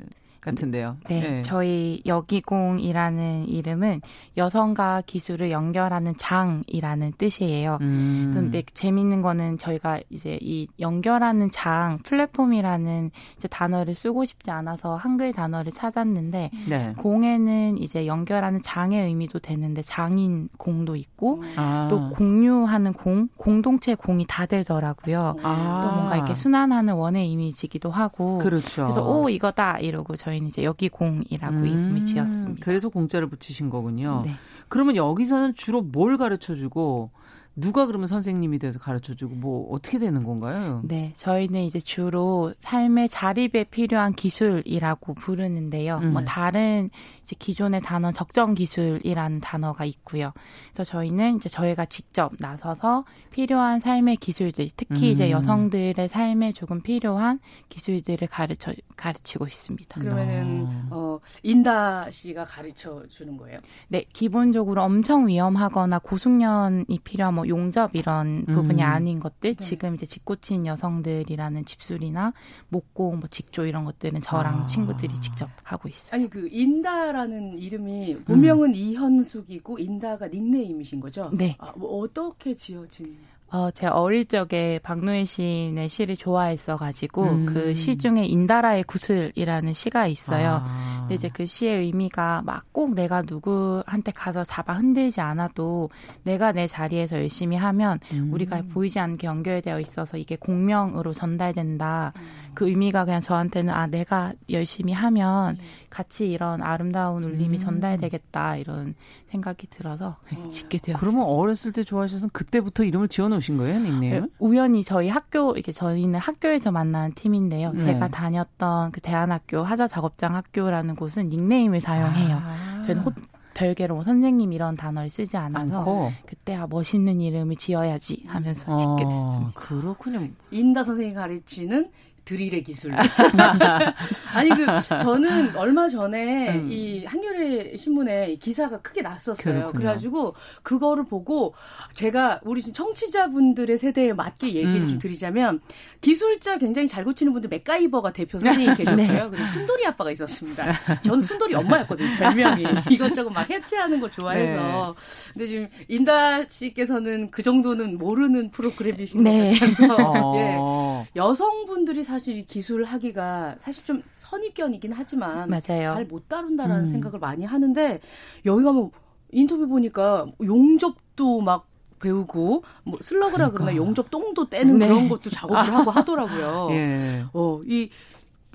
같은데요. 네, 네, 저희 여기공이라는 이름은 여성과 기술을 연결하는 장이라는 뜻이에요. 음. 그런데 재밌는 거는 저희가 이제 이 연결하는 장 플랫폼이라는 단어를 쓰고 싶지 않아서 한글 단어를 찾았는데 네. 공에는 이제 연결하는 장의 의미도 되는데 장인 공도 있고 아. 또 공유하는 공, 공동체 공이 다 되더라고요. 아. 또 뭔가 이렇게 순환하는 원의 이미지기도 하고 그렇죠. 그래서 오 이거다 이러고 저희 저희는 이제 여기공이라고 음, 이름을 지었습니다. 그래서 공짜를 붙이신 거군요. 네. 그러면 여기서는 주로 뭘 가르쳐 주고 누가 그러면 선생님이 돼서 가르쳐 주고 뭐 어떻게 되는 건가요? 네, 저희는 이제 주로 삶의 자립에 필요한 기술이라고 부르는데요. 음. 뭐 다른 이제 기존의 단어 적정 기술이라는 단어가 있고요. 그래서 저희는 이제 저희가 직접 나서서 필요한 삶의 기술들, 특히 음. 이제 여성들의 삶에 조금 필요한 기술들을 가르쳐 가르치고 있습니다. 그러면은 어 인다 씨가 가르쳐 주는 거예요? 네, 기본적으로 엄청 위험하거나 고숙련이 필요한 뭐 용접 이런 부분이 음. 아닌 것들 네. 지금 이제 직고친 여성들이라는 집술이나 목공, 뭐 직조 이런 것들은 저랑 아. 친구들이 직접 하고 있어요. 아니 그 인다 라는 이름이 본명은 음. 이현숙이고 인다가 닉네임이신 거죠? 네. 아, 뭐 어떻게 지어진? 어, 제가 어릴 적에 박노해 시인의 시를 좋아했어가지고 음. 그시 중에 인다라의 구슬이라는 시가 있어요. 아. 근데 이제 그 시의 의미가 막 꼭 내가 누구한테 가서 잡아 흔들지 않아도 내가 내 자리에서 열심히 하면 음. 우리가 보이지 않게 연결되어 있어서 이게 공명으로 전달된다. 음. 그 의미가 그냥 저한테는 아 내가 열심히 하면 네. 같이 이런 아름다운 울림이 음. 전달되겠다 이런 생각이 들어서 어. 짓게 되었어요. 그러면 어렸을 때 좋아하셔서 그때부터 이름을 지어놓 으신 거예요, 닉네임? 네, 우연히 저희 학교 이렇게 저희는 학교에서 만난 팀인데요. 네. 제가 다녔던 그 대안학교 하자 작업장 학교라는 곳은 닉네임을 사용해요. 아. 저희는 호, 별개로 선생님 이런 단어를 쓰지 않아서 않고. 그때 아 멋있는 이름을 지어야지 하면서 짓게 아, 됐습니다. 그렇군요. 인다 선생님이 가르치는 드릴의 기술. 아니 그 저는 얼마 전에 음. 이 한겨레 신문에 기사가 크게 났었어요. 그렇군요. 그래가지고 그거를 보고 제가 우리 청취자분들의 세대에 맞게 얘기를 음. 좀 드리자면 기술자 굉장히 잘 고치는 분들 맥가이버가 대표 선생님 계셨고요. 네. 그리고 순돌이 아빠가 있었습니다. 저는 순돌이 엄마였거든요. 별명이 이것저것 막 해체하는 거 좋아해서. 네. 근데 지금 인다 씨께서는 그 정도는 모르는 프로그램이신 네. 것 같아서 어. 예. 여성분들이 사실 사실 기술 하기가 사실 좀 선입견이긴 하지만. 잘 못 다룬다라는 음. 생각을 많이 하는데 여기 가면 인터뷰 보니까 용접도 막 배우고 뭐 슬러그라 그러나 그러니까. 용접 똥도 떼는 네. 그런 것도 작업을 하고 하더라고요. 예. 어, 이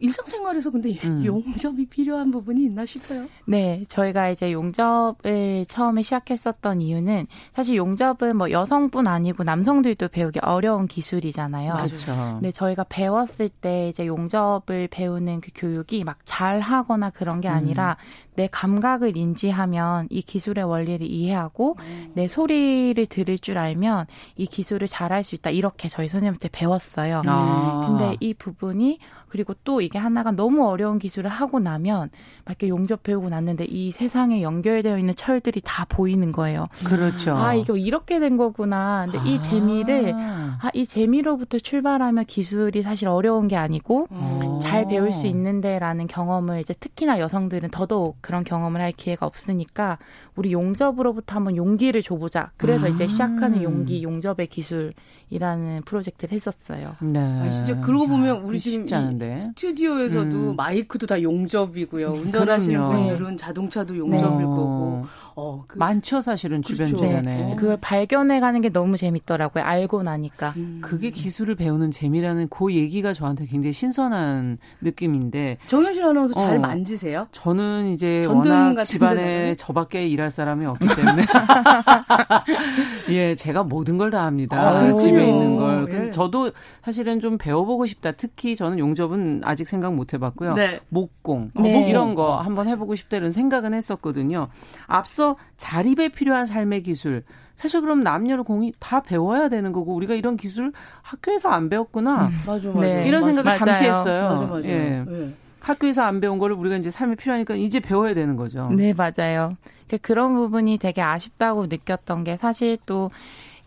일상생활에서 근데 음. 용접이 필요한 부분이 있나 싶어요. 네, 저희가 이제 용접을 처음에 시작했었던 이유는 사실 용접은 뭐 여성뿐 아니고 남성들도 배우기 어려운 기술이잖아요. 그렇죠. 네, 저희가 배웠을 때 이제 용접을 배우는 그 교육이 막 잘하거나 그런 게 아니라 음. 내 감각을 인지하면 이 기술의 원리를 이해하고 음. 내 소리를 들을 줄 알면 이 기술을 잘할 수 있다. 이렇게 저희 선생님한테 배웠어요. 아. 근데 이 부분이 그리고 또 이게 하나가 너무 어려운 기술을 하고 나면 막 이렇게 용접 배우고 났는데 이 세상에 연결되어 있는 철들이 다 보이는 거예요. 그렇죠. 아, 이거 이렇게 된 거구나. 근데 아. 이 재미를 아, 이 재미로부터 출발하면 기술이 사실 어려운 게 아니고 오. 잘 배울 수 있는데라는 경험을 이제 특히나 여성들은 더더욱 그런 경험을 할 기회가 없으니까 우리 용접으로부터 한번 용기를 줘보자. 그래서 아. 이제 시작하는 용기, 용접의 기술 이라는 프로젝트를 했었어요. 네. 아, 진짜 그러고 보면 우리 지금 스튜디오에서도 음. 마이크도 다 용접이고요. 운전하시는 그럼요. 분들은 자동차도 용접일 네. 거고. 어, 그, 많죠 사실은 주변 그렇죠. 주변에. 네. 그걸 발견해가는 게 너무 재밌더라고요. 알고 나니까. 음. 그게 기술을 배우는 재미라는 그 얘기가 저한테 굉장히 신선한 느낌인데. 정현실 아나운서 잘 어, 만지세요? 저는 이제 워낙 집안에 저밖에 일 일할 사람이 없기 때문에 예 제가 모든 걸 다 합니다. 아, 집에 있는 걸. 예. 저도 사실은 좀 배워보고 싶다. 특히 저는 용접은 아직 생각 못 해봤고요. 네. 목공 네. 이런 거 한번 해보고 싶다 이런 생각은 했었거든요. 앞서 자립에 필요한 삶의 기술. 사실 그럼 남녀를 공이 다 배워야 되는 거고 우리가 이런 기술 학교에서 안 배웠구나. 음. 맞아, 맞아. 네. 이런 생각을 맞아요. 잠시 했어요. 맞아, 맞아. 예. 네. 학교에서 안 배운 거를 우리가 이제 삶에 필요하니까 이제 배워야 되는 거죠. 네, 맞아요. 그런 부분이 되게 아쉽다고 느꼈던 게 사실 또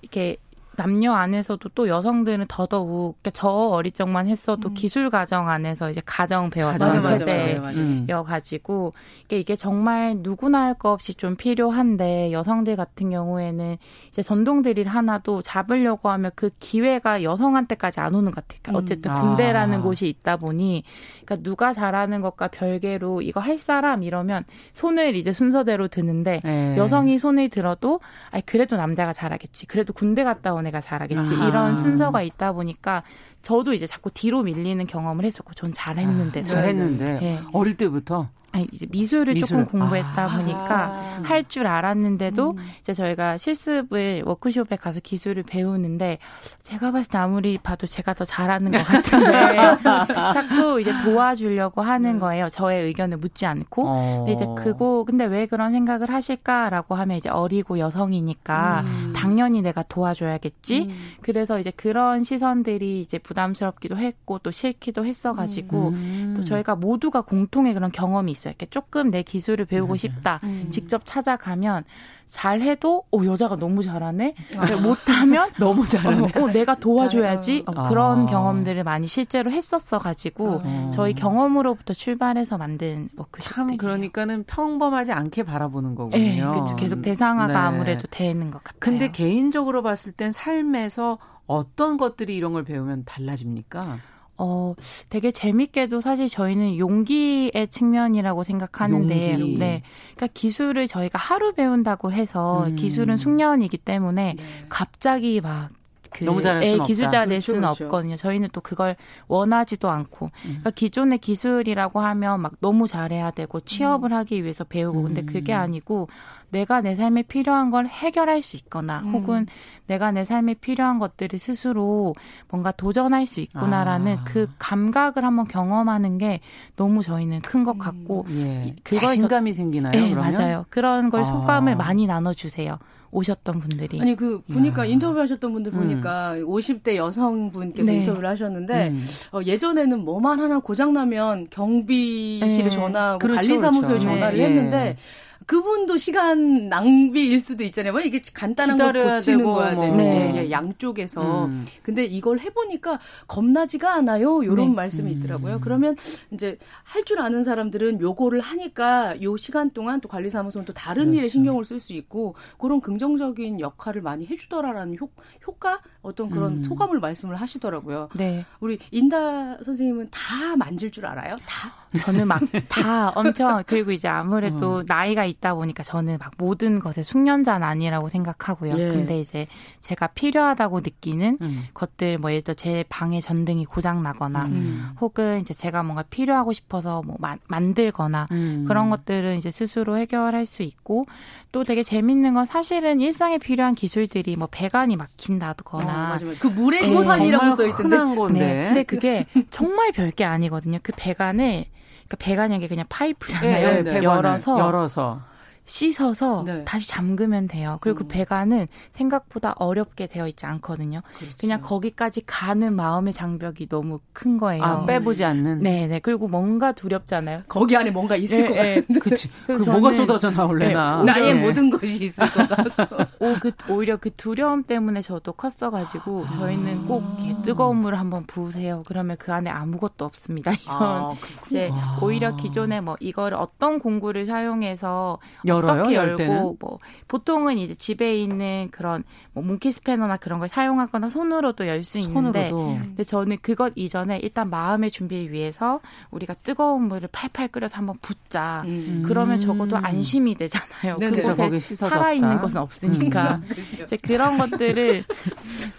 이렇게 남녀 안에서도 또 여성들은 더더욱 그러니까 저 어릴 적만 했어도 음. 기술 가정 안에서 이제 가정 배웠던 세대여 가지고 이게 이게 정말 누구나 할 거 없이 좀 필요한데 여성들 같은 경우에는 이제 전동 드릴 하나도 잡으려고 하면 그 기회가 여성한테까지 안 오는 것 같아요. 그러니까 어쨌든 음. 군대라는 아. 곳이 있다 보니 그러니까 누가 잘하는 것과 별개로 이거 할 사람 이러면 손을 이제 순서대로 드는데 네. 여성이 손을 들어도 아 그래도 남자가 잘하겠지. 그래도 군대 갔다 온 애가 잘하겠지 아하. 이런 순서가 있다 보니까 저도 이제 자꾸 뒤로 밀리는 경험을 했었고 전 잘했는데 아, 잘했는데 네. 어릴 때부터 아니, 이제 미술을 미술. 조금 공부했다 아. 보니까 할줄 알았는데도 음. 이제 저희가 실습을 워크숍에 가서 기술을 배우는데 제가 봤을 때 아무리 봐도 제가 더 잘하는 것 같은데 자꾸 이제 도와주려고 하는 음. 거예요. 저의 의견을 묻지 않고. 어. 근데 이제 그거 근데 왜 그런 생각을 하실까라고 하면 이제 어리고 여성이니까 음. 당연히 내가 도와줘야겠지. 음. 그래서 이제 그런 시선들이 이제 부 담스럽기도 했고 또 싫기도 했어가지고 음. 또 저희가 모두가 공통의 그런 경험이 있어요. 이렇게 조금 내 기술을 배우고 네. 싶다. 음. 직접 찾아가면 잘해도 오 여자가 너무 잘하네. 아. 못하면 너무 잘하네. 어, 어, 내가 도와줘야지. 어, 그런 아. 경험들을 많이 실제로 했었어 가지고 아. 저희 경험으로부터 출발해서 만든 워크숍. 참 그러니까는 평범하지 않게 바라보는 거군요. 네, 그렇죠. 계속 대상화가 네. 아무래도 되는 것 같아요. 근데 개인적으로 봤을 땐 삶에서 어떤 것들이 이런 걸 배우면 달라집니까? 어, 되게 재밌게도 사실 저희는 용기의 측면이라고 생각하는데, 용기. 네. 그러니까 기술을 저희가 하루 배운다고 해서 음. 기술은 숙련이기 때문에 네. 갑자기 막 그 너무 잘할 기술자가 될 그렇죠, 수는 그렇죠. 없거든요. 저희는 또 그걸 원하지도 않고. 음. 그러니까 기존의 기술이라고 하면 막 너무 잘해야 되고 취업을 음. 하기 위해서 배우고 근데 그게 음. 아니고 내가 내 삶에 필요한 걸 해결할 수 있거나 음. 혹은 내가 내 삶에 필요한 것들을 스스로 뭔가 도전할 수 있구나라는 아. 그 감각을 한번 경험하는 게 너무 저희는 큰 것 같고 음. 예. 자신감이 저, 생기나요? 네, 그러면? 맞아요. 그런 걸 아. 소감을 많이 나눠주세요. 오셨던 분들이. 아니 그 보니까 야. 인터뷰하셨던 분들 음. 보니까 음. 50대 여성분께서 네. 인터뷰를 하셨는데 음. 어, 예전에는 뭐만 하나 고장 나면 경비실에 네. 전화하고 그렇죠, 관리사무소에 그렇죠. 전화를 네. 했는데 예. 그분도 시간 낭비일 수도 있잖아요. 뭐 이게 간단한 걸 고치는 거야 되는 네. 예, 양쪽에서. 음. 근데 이걸 해보니까 겁나지가 않아요. 이런 네. 말씀이 음. 있더라고요. 그러면 이제 할 줄 아는 사람들은 요거를 하니까 요 시간 동안 또 관리사무소는 또 다른 그렇죠. 일에 신경을 쓸 수 있고 그런 긍정적인 역할을 많이 해주더라라는 효, 효과 어떤 그런 음. 소감을 말씀을 하시더라고요. 네. 우리 인다 선생님은 다 만질 줄 알아요? 다? 저는 막 다 엄청 그리고 이제 아무래도 어. 나이가 있다 보니까 저는 막 모든 것에 숙련자는 아니라고 생각하고요. 예. 근데 이제 제가 필요하다고 느끼는 음. 것들 뭐 예를 들어 제 방에 전등이 고장 나거나 음. 혹은 이제 제가 뭔가 필요하고 싶어서 뭐 마, 만들거나 음. 그런 것들은 이제 스스로 해결할 수 있고 또 되게 재밌는 건 사실은 일상에 필요한 기술들이 뭐 배관이 막힌다거나 어, 맞아, 맞아. 그 물의 네, 심판이라고 써 있던데. 네. 근데 그게 정말 별게 아니거든요. 그 배관을 그러니까 배관이 그냥 파이프잖아요. 네, 네, 열어서. 열어서 씻어서 네. 다시 잠그면 돼요. 그리고 그 음. 그 배관은 생각보다 어렵게 되어 있지 않거든요. 그렇죠. 그냥 거기까지 가는 마음의 장벽이 너무 큰 거예요. 아, 빼보지 않는? 네, 네. 그리고 뭔가 두렵잖아요. 거기 안에 뭔가 있을 네, 것 네. 같은데. 그치. 그 뭐가 쏟아져 나올래나. 네, 나의 네. 모든 것이 있을 것 같고. 오, 그, 오히려 그 두려움 때문에 저도 컸어가지고 저희는 꼭 이렇게 뜨거운 물을 한번 부으세요. 그러면 그 안에 아무것도 없습니다. 이런. 아, 이제 오히려 기존에 뭐 이거를 어떤 공구를 사용해서 열어요? 어떻게 열고 뭐 보통은 이제 집에 있는 그런 뭐 몽키 스패너나 그런 걸 사용하거나 손으로도 열 수 있는데 손으로도. 근데 저는 그것 이전에 일단 마음의 준비를 위해서 우리가 뜨거운 물을 팔팔 끓여서 한번 붓자. 음. 그러면 적어도 안심이 되잖아요. 네네. 그곳에 살아 있는 것은 없으니까. 음. 그렇죠. 이제 그런 것들을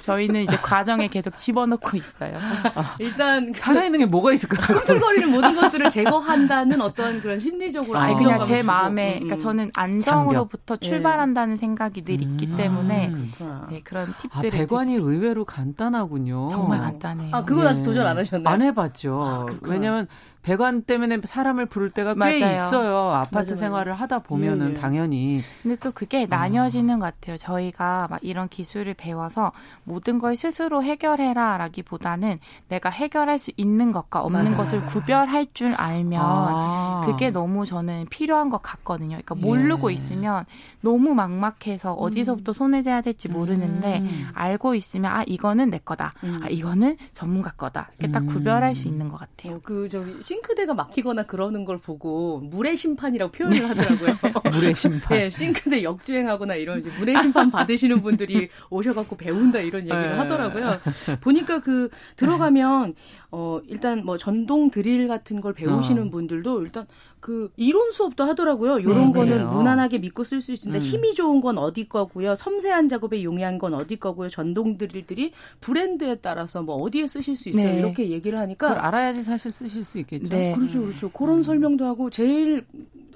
저희는 이제 과정에 계속 집어넣고 있어요. 아, 일단 그 살아 있는 게 뭐가 있을까요? 꿈틀거리는 모든 것들을 제거한다는 어떤 그런 심리적으로 아니 그냥 제 마음에 그러니까 음. 저는 안정으로부터 예. 출발한다는 생각이 늘 있기 음. 때문에 아, 네, 그런 팁들을 아, 배관이 의외로 간단하군요. 정말 간단해요. 아 그거 아직 네. 도전 안 하셨나요? 안 해봤죠. 아, 왜냐하면 배관 때문에 사람을 부를 때가 꽤 맞아요. 있어요. 아파트 맞아요. 생활을 하다 보면은 예, 예. 당연히. 근데 또 그게 아. 나뉘어지는 것 같아요. 저희가 막 이런 기술을 배워서 모든 걸 스스로 해결해라라기보다는 내가 해결할 수 있는 것과 없는 맞아요. 것을 구별할 줄 알면 아. 그게 너무 저는 필요한 것 같거든요. 그러니까 모르고 예. 있으면 너무 막막해서 어디서부터 음. 손을 대야 될지 모르는데 음. 알고 있으면 아 이거는 내 거다. 음. 아 이거는 전문가 거다. 이렇게 딱 음. 구별할 수 있는 것 같아요. 어, 그 저기 싱크대가 막히거나 그러는 걸 보고 물의 심판이라고 표현을 네. 하더라고요. 물의 심판. 네, 싱크대 역주행하거나 이런 이제 물의 심판 받으시는 분들이 오셔갖고 배운다 이런 얘기를 네. 하더라고요. 보니까 그 들어가면 어 일단 뭐 전동 드릴 같은 걸 배우시는 어. 분들도 일단 그 이론 수업도 하더라고요. 이런 네, 거는 네. 무난하게 믿고 쓸 수 있습니다. 음. 힘이 좋은 건 어디 거고요. 섬세한 작업에 용이한 건 어디 거고요. 전동 드릴들이 브랜드에 따라서 뭐 어디에 쓰실 수 있어요. 네. 이렇게 얘기를 하니까 알아야지 사실 쓰실 수 있겠죠. 네. 그렇죠, 그렇죠. 그런 음. 설명도 하고 제일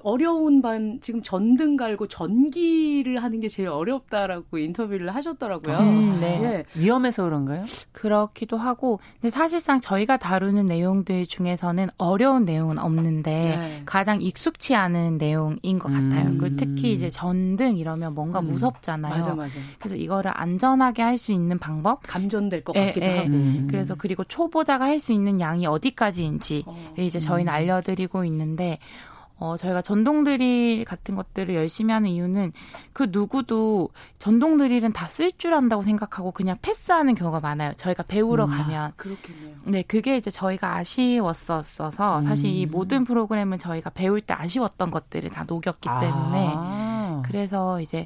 어려운 반 지금 전등 갈고 전기를 하는 게 제일 어렵다라고 인터뷰를 하셨더라고요. 음, 네. 예. 위험해서 그런가요? 그렇기도 하고 근데 사실상 저희가 다루는 내용들 중에서는 어려운 내용은 없는데 네. 가장 익숙치 않은 내용인 것 같아요. 음. 그 특히 이제 전등 이러면 뭔가 음. 무섭잖아요. 맞아, 맞아. 그래서 이거를 안전하게 할 수 있는 방법 감전될 것 에, 같기도 에, 하고. 음. 그래서 그리고 초보자가 할 수 있는 양이 어디까지인지 어. 이제 저희는 음. 알려드리고 있는데 어, 저희가 전동 드릴 같은 것들을 열심히 하는 이유는 그 누구도 전동 드릴은 다 쓸 줄 안다고 생각하고 그냥 패스하는 경우가 많아요. 저희가 배우러 음, 가면. 그렇겠네요. 네, 그게 이제 저희가 아쉬웠었어서 음. 사실 이 모든 프로그램은 저희가 배울 때 아쉬웠던 것들을 다 녹였기 때문에 아. 그래서 이제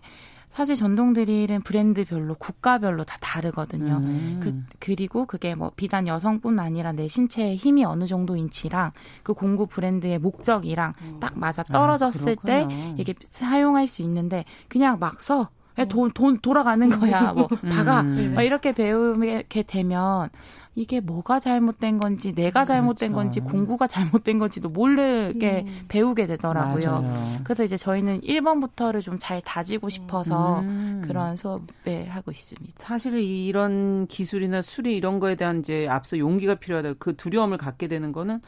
사실 전동 드릴은 브랜드별로 국가별로 다 다르거든요. 음. 그, 그리고 그게 뭐 비단 여성뿐 아니라 내 신체의 힘이 어느 정도인지랑 그 공구 브랜드의 목적이랑 음. 딱 맞아 떨어졌을 아, 때 이게 사용할 수 있는데 그냥 막 써. 돈, 돈 돌아가는 거야. 뭐, 박아. 음. 막 이렇게 배우게 되면 이게 뭐가 잘못된 건지 내가 잘못된 그렇죠. 건지 공구가 잘못된 건지도 모르게 음. 배우게 되더라고요. 맞아요. 그래서 이제 저희는 1번부터를 좀 잘 다지고 싶어서 음. 그런 수업을 하고 있습니다. 사실 이런 기술이나 수리 이런 거에 대한 이제 앞서 용기가 필요하다. 그 두려움을 갖게 되는 거는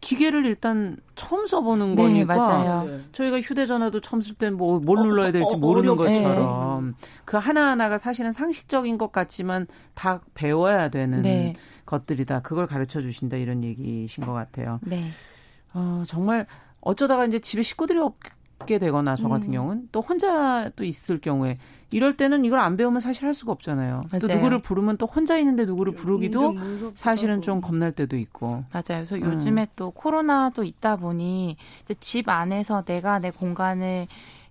기계를 일단 처음 써보는 네, 거니까 맞아요. 네. 저희가 휴대전화도 처음 쓸 때는 뭐 뭘 어, 눌러야 될지 어, 어, 모르는 어렵, 것처럼 네. 그 하나하나가 사실은 상식적인 것 같지만 다 배워야 되는 네. 것들이다. 그걸 가르쳐 주신다 이런 얘기신 것 같아요. 네. 어, 정말 어쩌다가 이제 집에 식구들이 없게 되거나 저 같은 음. 경우는 또 혼자 또 있을 경우에 이럴 때는 이걸 안 배우면 사실 할 수가 없잖아요. 맞아요. 또 누구를 부르면 또 혼자 있는데 누구를 부르기도 사실은 좀 겁날 때도 있고. 맞아요. 그래서 음. 요즘에 또 코로나도 있다 보니 이제 집 안에서 내가 내 공간을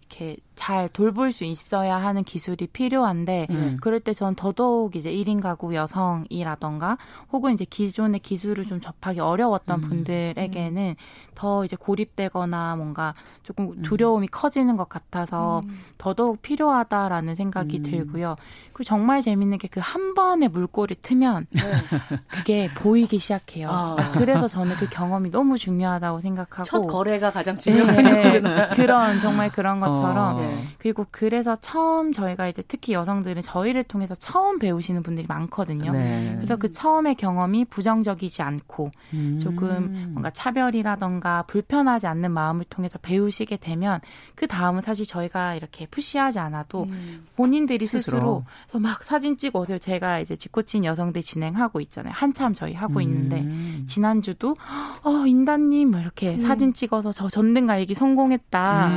이렇게 잘 돌볼 수 있어야 하는 기술이 필요한데 음. 그럴 때 전 더더욱 이제 1인 가구 여성이라던가 혹은 이제 기존의 기술을 좀 접하기 어려웠던 음. 분들에게는 음. 더 이제 고립되거나 뭔가 조금 음. 두려움이 커지는 것 같아서 음. 더더욱 필요하다라는 생각이 음. 들고요. 그리고 정말 재밌는 게 그 한 번의 물꼬리 트면 네. 그게 보이기 시작해요. 아. 그래서 저는 그 경험이 너무 중요하다고 생각하고 첫 거래가 가장 중요한 네, 그런 정말 그런 것처럼 어. 네. 그리고 그래서 처음 저희가 이제 특히 여성들은 저희를 통해서 처음 배우시는 분들이 많거든요. 네. 그래서 그 처음의 경험이 부정적이지 않고 음. 조금 뭔가 차별이라던가 불편하지 않는 마음을 통해서 배우시게 되면 그 다음은 사실 저희가 이렇게 푸시하지 않아도 음. 본인들이 스스로. 스스로 막 사진 찍어 오세요. 제가 이제 직코친 여성들 진행하고 있잖아요. 한참 저희 하고 음. 있는데 지난주도 어 인다님 이렇게 음. 사진 찍어서 저 전등 갈기 성공했다.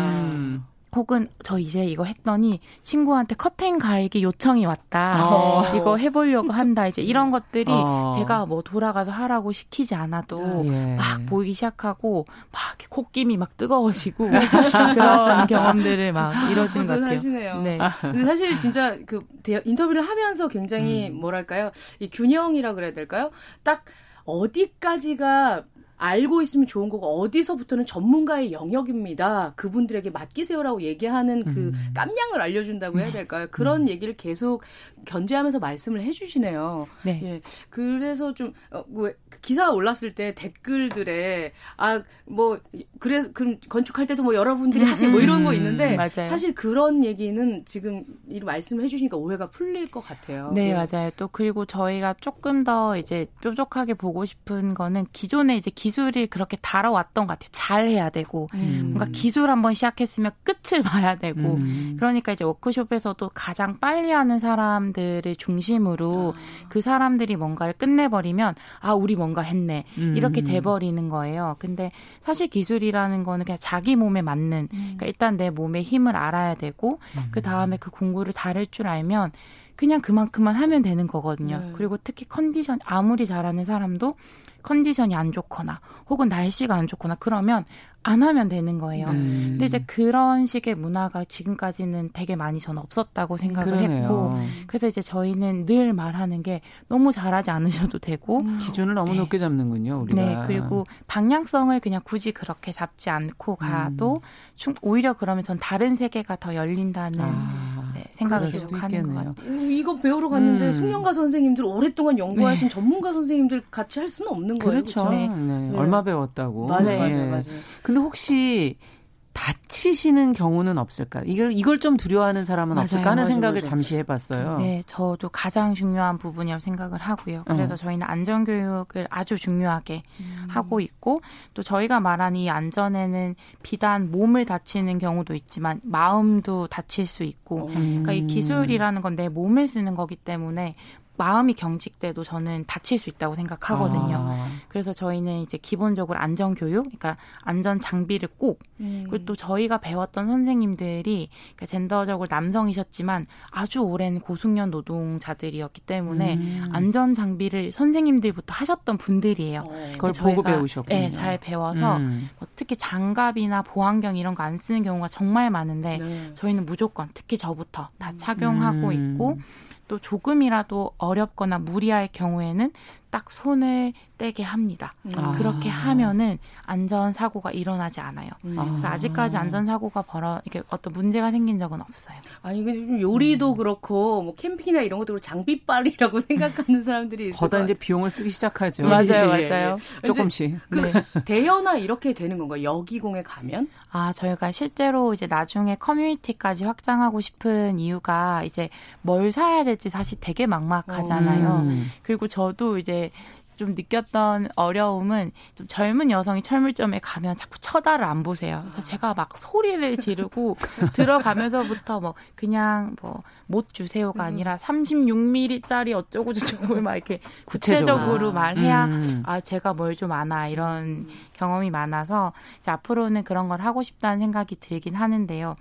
음. 혹은 저 이제 이거 했더니 친구한테 커튼 갈기 요청이 왔다. 어. 이거 해보려고 한다. 이제 이런 것들이 어. 제가 뭐 돌아가서 하라고 시키지 않아도 예. 막 보이기 시작하고 막 콧김이 막 뜨거워지고 그런 경험들을 막 이러시는 것 같아요. 하시네요. 네. 근데 사실 진짜 그 인터뷰를 하면서 굉장히 음. 뭐랄까요 이 균형이라 그래야 될까요? 딱 어디까지가 알고 있으면 좋은 거고 어디서부터는 전문가의 영역입니다. 그분들에게 맡기세요라고 얘기하는 그 음. 깜냥을 알려준다고 해야 될까요? 그런 음. 얘기를 계속 견제하면서 말씀을 해주시네요. 네. 예. 그래서 좀 어, 왜 기사가 올랐을 때 댓글들에 아 뭐 그래서 그 건축할 때도 뭐 여러분들이 음, 하세요 뭐 이런 거 음. 있는데 맞아요. 사실 그런 얘기는 지금 이 말씀을 해주시니까 오해가 풀릴 것 같아요. 네 예. 맞아요. 또 그리고 저희가 조금 더 이제 뾰족하게 보고 싶은 거는 기존에 이제 기술이 그렇게 달아왔던 것 같아요. 잘 해야 되고 음. 뭔가 기술 한번 시작했으면 끝을 봐야 되고 음. 그러니까 이제 워크숍에서도 가장 빨리 하는 사람 들을 중심으로 아. 그 사람들이 뭔가를 끝내버리면 아 우리 뭔가 했네 음. 이렇게 돼버리는 거예요. 근데 사실 기술이라는 거는 그냥 자기 몸에 맞는 음. 그러니까 일단 내 몸의 힘을 알아야 되고 음. 그 다음에 그 공구를 다룰 줄 알면 그냥 그만큼만 하면 되는 거거든요. 네. 그리고 특히 컨디션 아무리 잘하는 사람도 컨디션이 안 좋거나 혹은 날씨가 안 좋거나 그러면 안 하면 되는 거예요. 음. 근데 이제 그런 식의 문화가 지금까지는 되게 많이 저는 없었다고 생각을 그러네요. 했고 그래서 이제 저희는 늘 말하는 게 너무 잘하지 않으셔도 되고 음. 기준을 너무 네. 높게 잡는군요. 우리가. 네. 그리고 방향성을 그냥 굳이 그렇게 잡지 않고 가도 음. 오히려 그러면 전 다른 세계가 더 열린다는 아. 네, 생각을 계속 하는 것 같아요. 이거 배우러 갔는데 음. 숙련가 선생님들 오랫동안 연구하신 네. 전문가 선생님들 같이 할 수는 없는 거예요. 그렇죠. 그렇죠? 네. 네. 얼마 배웠다고. 맞아요, 네. 맞아요, 맞아요. 근데 혹시 다치시는 경우는 없을까? 이걸 이걸 좀 두려워하는 사람은 맞아요, 없을까 하는 맞아요, 생각을 맞아요. 잠시 해봤어요. 네, 저도 가장 중요한 부분이라고 생각을 하고요. 그래서 어. 저희는 안전 교육을 아주 중요하게 음. 하고 있고 또 저희가 말한 이 안전에는 비단 몸을 다치는 경우도 있지만 마음도 다칠 수 있고, 음. 그러니까 이 기술이라는 건 내 몸을 쓰는 거기 때문에 마음이 경직돼도 저는 다칠 수 있다고 생각하거든요. 아. 그래서 저희는 이제 기본적으로 안전 교육, 그러니까 안전 장비를 꼭 음. 그리고 또 저희가 배웠던 선생님들이 그러니까 젠더적으로 남성이셨지만 아주 오랜 고숙련 노동자들이었기 때문에 음. 안전 장비를 선생님들부터 하셨던 분들이에요. 어. 그걸 보고 배우셨군요. 네, 잘 배워서 음. 뭐 특히 장갑이나 보안경 이런 거 안 쓰는 경우가 정말 많은데 네. 저희는 무조건 특히 저부터 다 착용하고 음. 있고 또 조금이라도 어렵거나 무리할 경우에는 딱 손을 떼게 합니다. 아. 그렇게 하면은 안전 사고가 일어나지 않아요. 음. 그래서 아직까지 안전 사고가 벌어 이게 어떤 문제가 생긴 적은 없어요. 아니 그 요리도 음. 그렇고 뭐 캠핑이나 이런 것도 장비빨이라고 생각하는 사람들이 거다 이제 비용을 쓰기 시작하죠. 맞아요, 예, 예, 맞아요. 예. 조금씩. 그 네. 대여나 이렇게 되는 건가? 여기공에 가면? 아 저희가 실제로 이제 나중에 커뮤니티까지 확장하고 싶은 이유가 이제 뭘 사야 될지 사실 되게 막막하잖아요. 음. 그리고 저도 이제 좀 느꼈던 어려움은 좀 젊은 여성이 철물점에 가면 자꾸 쳐다를 안 보세요. 그래서 제가 막 소리를 지르고 들어가면서부터 뭐 그냥 뭐 못 주세요가 음. 아니라 36mm짜리 어쩌고 저쩌고 막 이렇게 구체적으로 말해야 음. 아 제가 뭘 좀 아나 이런 경험이 많아서 이제 앞으로는 그런 걸 하고 싶다는 생각이 들긴 하는데요.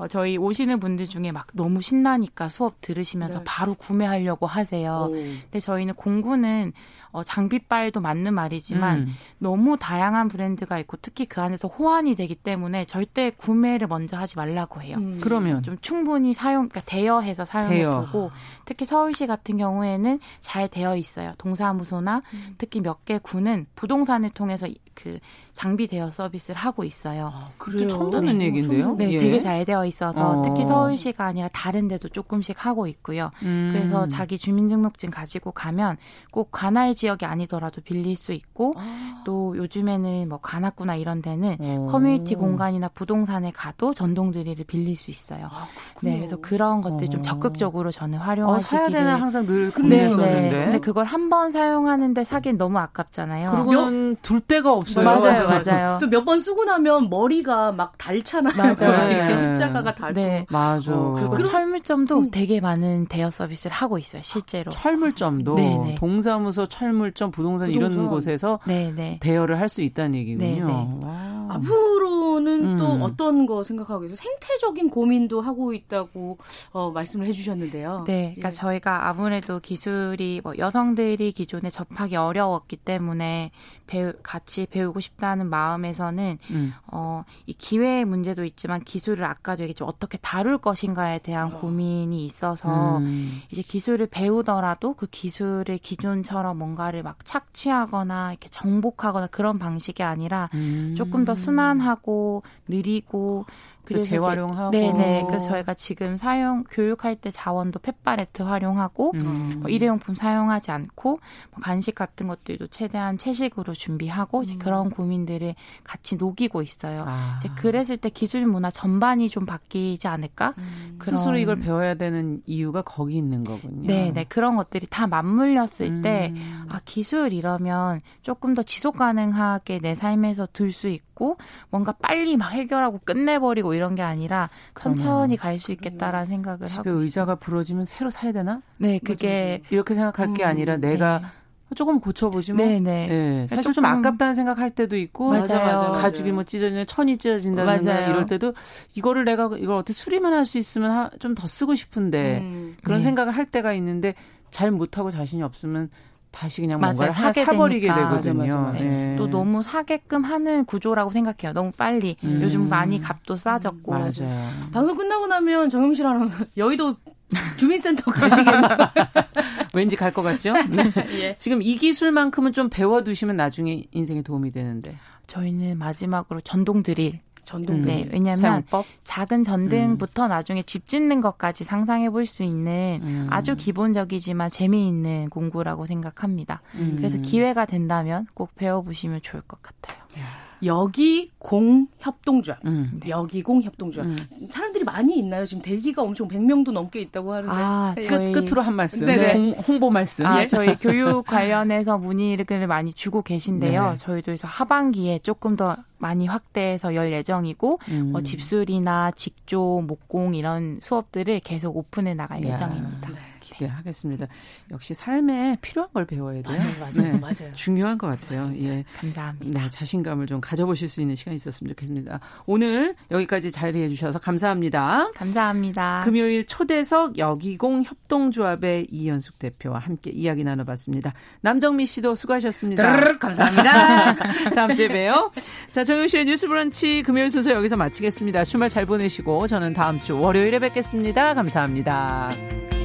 어, 저희 오시는 분들 중에 막 너무 신나니까 수업 들으시면서 네. 바로 구매하려고 하세요. 오. 근데 저희는 공구는 어, 장비빨도 맞는 말이지만 음. 너무 다양한 브랜드가 있고 특히 그 안에서 호환이 되기 때문에 절대 구매를 먼저 하지 말라고 해요. 음. 그러면 좀 충분히 사용, 그러니까 대여해서 사용해보고 대여. 특히 서울시 같은 경우에는 잘 되어 있어요. 동사무소나 음. 특히 몇 개 구는 부동산을 통해서 그 장비 대여 서비스를 하고 있어요. 아, 그래요? 처음 듣는 네. 얘기인데요. 네, 예. 되게 잘 되어 있어서 어. 특히 서울시가 아니라 다른 데도 조금씩 하고 있고요. 음. 그래서 자기 주민등록증 가지고 가면 꼭 관할 지역이 아니더라도 빌릴 수 있고 아. 또 요즘에는 뭐 관악구나 이런 데는 오. 커뮤니티 공간이나 부동산에 가도 전동 드릴을 빌릴 수 있어요. 아, 네, 그래서 그런 것들 좀 어. 적극적으로 저는 활용하시기를. 어, 사야 되나 항상 늘 고민했었는데. 네, 네. 근데 그걸 한 번 사용하는데 사긴 너무 아깝잖아요. 그리고는 둘 데가 없어요. 맞아요, 맞아요. 또 몇 번 쓰고 나면 머리가 막 닳잖아요. 맞아요. 이렇게 십자가가 닳고. 네, 맞아. 어, 그리고 철물점도 음. 되게 많은 대여 서비스를 하고 있어요, 실제로. 철물점도 네네. 동사무소 철 철물점, 부동산, 부동산. 이런 곳에서 네네. 네. 대여를 할 수 있다는 얘기군요. 네, 앞으로는 음. 또 어떤 거 생각하고 계세요? 생태적인 고민도 하고 있다고 어, 말씀을 해주셨는데요. 네, 그러니까 예. 저희가 아무래도 기술이 뭐 여성들이 기존에 접하기 어려웠기 때문에 배우, 같이 배우고 싶다는 마음에서는 음. 어, 이 기회의 문제도 있지만 기술을 아까도 얘기했지만 어떻게 다룰 것인가에 대한 어. 고민이 있어서 음. 이제 기술을 배우더라도 그 기술의 기존처럼 뭔가를 막 착취하거나 이렇게 정복하거나 그런 방식이 아니라 음. 조금 더 순환하고 느리고 그래서 재활용하고 네네 그래서 저희가 지금 사용 교육할 때 자원도 펫바레트 활용하고 음. 뭐 일회용품 사용하지 않고 뭐 간식 같은 것들도 최대한 채식으로 준비하고 이제 음. 그런 고민들을 같이 녹이고 있어요. 아. 이제 그랬을 때 기술 문화 전반이 좀 바뀌지 않을까? 음. 그런... 스스로 이걸 배워야 되는 이유가 거기 있는 거군요. 네 네 그런 것들이 다 맞물렸을 때아 음. 기술 이러면 조금 더 지속 가능하게 내 삶에서 둘수 있고 뭔가 빨리 막 해결하고 끝내버리고 이런 게 아니라 천천히 갈 수 있겠다라는 생각을 집에 하고 의자가 부러지면 새로 사야 되나? 네, 그게 이렇게 생각할 음, 게 아니라 내가 네. 조금 고쳐보지 뭐. 네네. 네. 네. 사실 조금... 좀 아깝다는 생각할 때도 있고, 맞아요. 맞아요. 가죽이 뭐 찢어지는 천이 찢어진다든가 이럴 때도 이거를 내가 이걸 어떻게 수리만 할 수 있으면 좀 더 쓰고 싶은데 음. 그런 네. 생각을 할 때가 있는데 잘 못하고 자신이 없으면 다시 그냥 뭔가 사게 사버리게 되니까. 되거든요. 맞아, 맞아, 맞아. 네. 또 너무 사게끔 하는 구조라고 생각해요. 너무 빨리. 음. 요즘 많이 값도 싸졌고. 맞아요. 방송 끝나고 나면 정영 씨랑 여의도 주민센터 가시겠나 왠지 갈 것 같죠? 네. 예. 지금 이 기술만큼은 좀 배워두시면 나중에 인생에 도움이 되는데. 저희는 마지막으로 전동 드릴 전동 음. 네, 왜냐하면 사용법? 작은 전등부터 음. 나중에 집 짓는 것까지 상상해 볼 수 있는 음. 아주 기본적이지만 재미있는 공구라고 생각합니다. 음. 그래서 기회가 된다면 꼭 배워보시면 좋을 것 같아요. 여기공 협동조합. 음. 여기공 협동조합. 음. 사람들이 많이 있나요? 지금 대기가 엄청 100명도 넘게 있다고 하는데. 아, 끝, 저희... 끝으로 한 말씀. 네 공, 홍보 말씀. 아, 예. 저희 교육 관련해서 문의를 많이 주고 계신데요. 네네. 저희도 그래서 하반기에 조금 더 많이 확대해서 열 예정이고 음. 뭐 집술이나 직조, 목공 이런 수업들을 계속 오픈해 나갈 야. 예정입니다. 네. 기대하겠습니다. 역시 삶에 필요한 걸 배워야 돼요. 맞아요, 맞아요, 네, 맞아요. 중요한 것 같아요. 맞습니다. 예, 감사합니다. 네, 자신감을 좀 가져보실 수 있는 시간이 있었으면 좋겠습니다. 오늘 여기까지 자리해 주셔서 감사합니다. 감사합니다. 금요일 초대석 여기공 협동조합의 이현숙 대표와 함께 이야기 나눠봤습니다. 남정미 씨도 수고하셨습니다. 감사합니다. 다음 주에 봬요. 자, 정용실의 뉴스 브런치 금요일 순서 여기서 마치겠습니다. 주말 잘 보내시고 저는 다음 주 월요일에 뵙겠습니다. 감사합니다.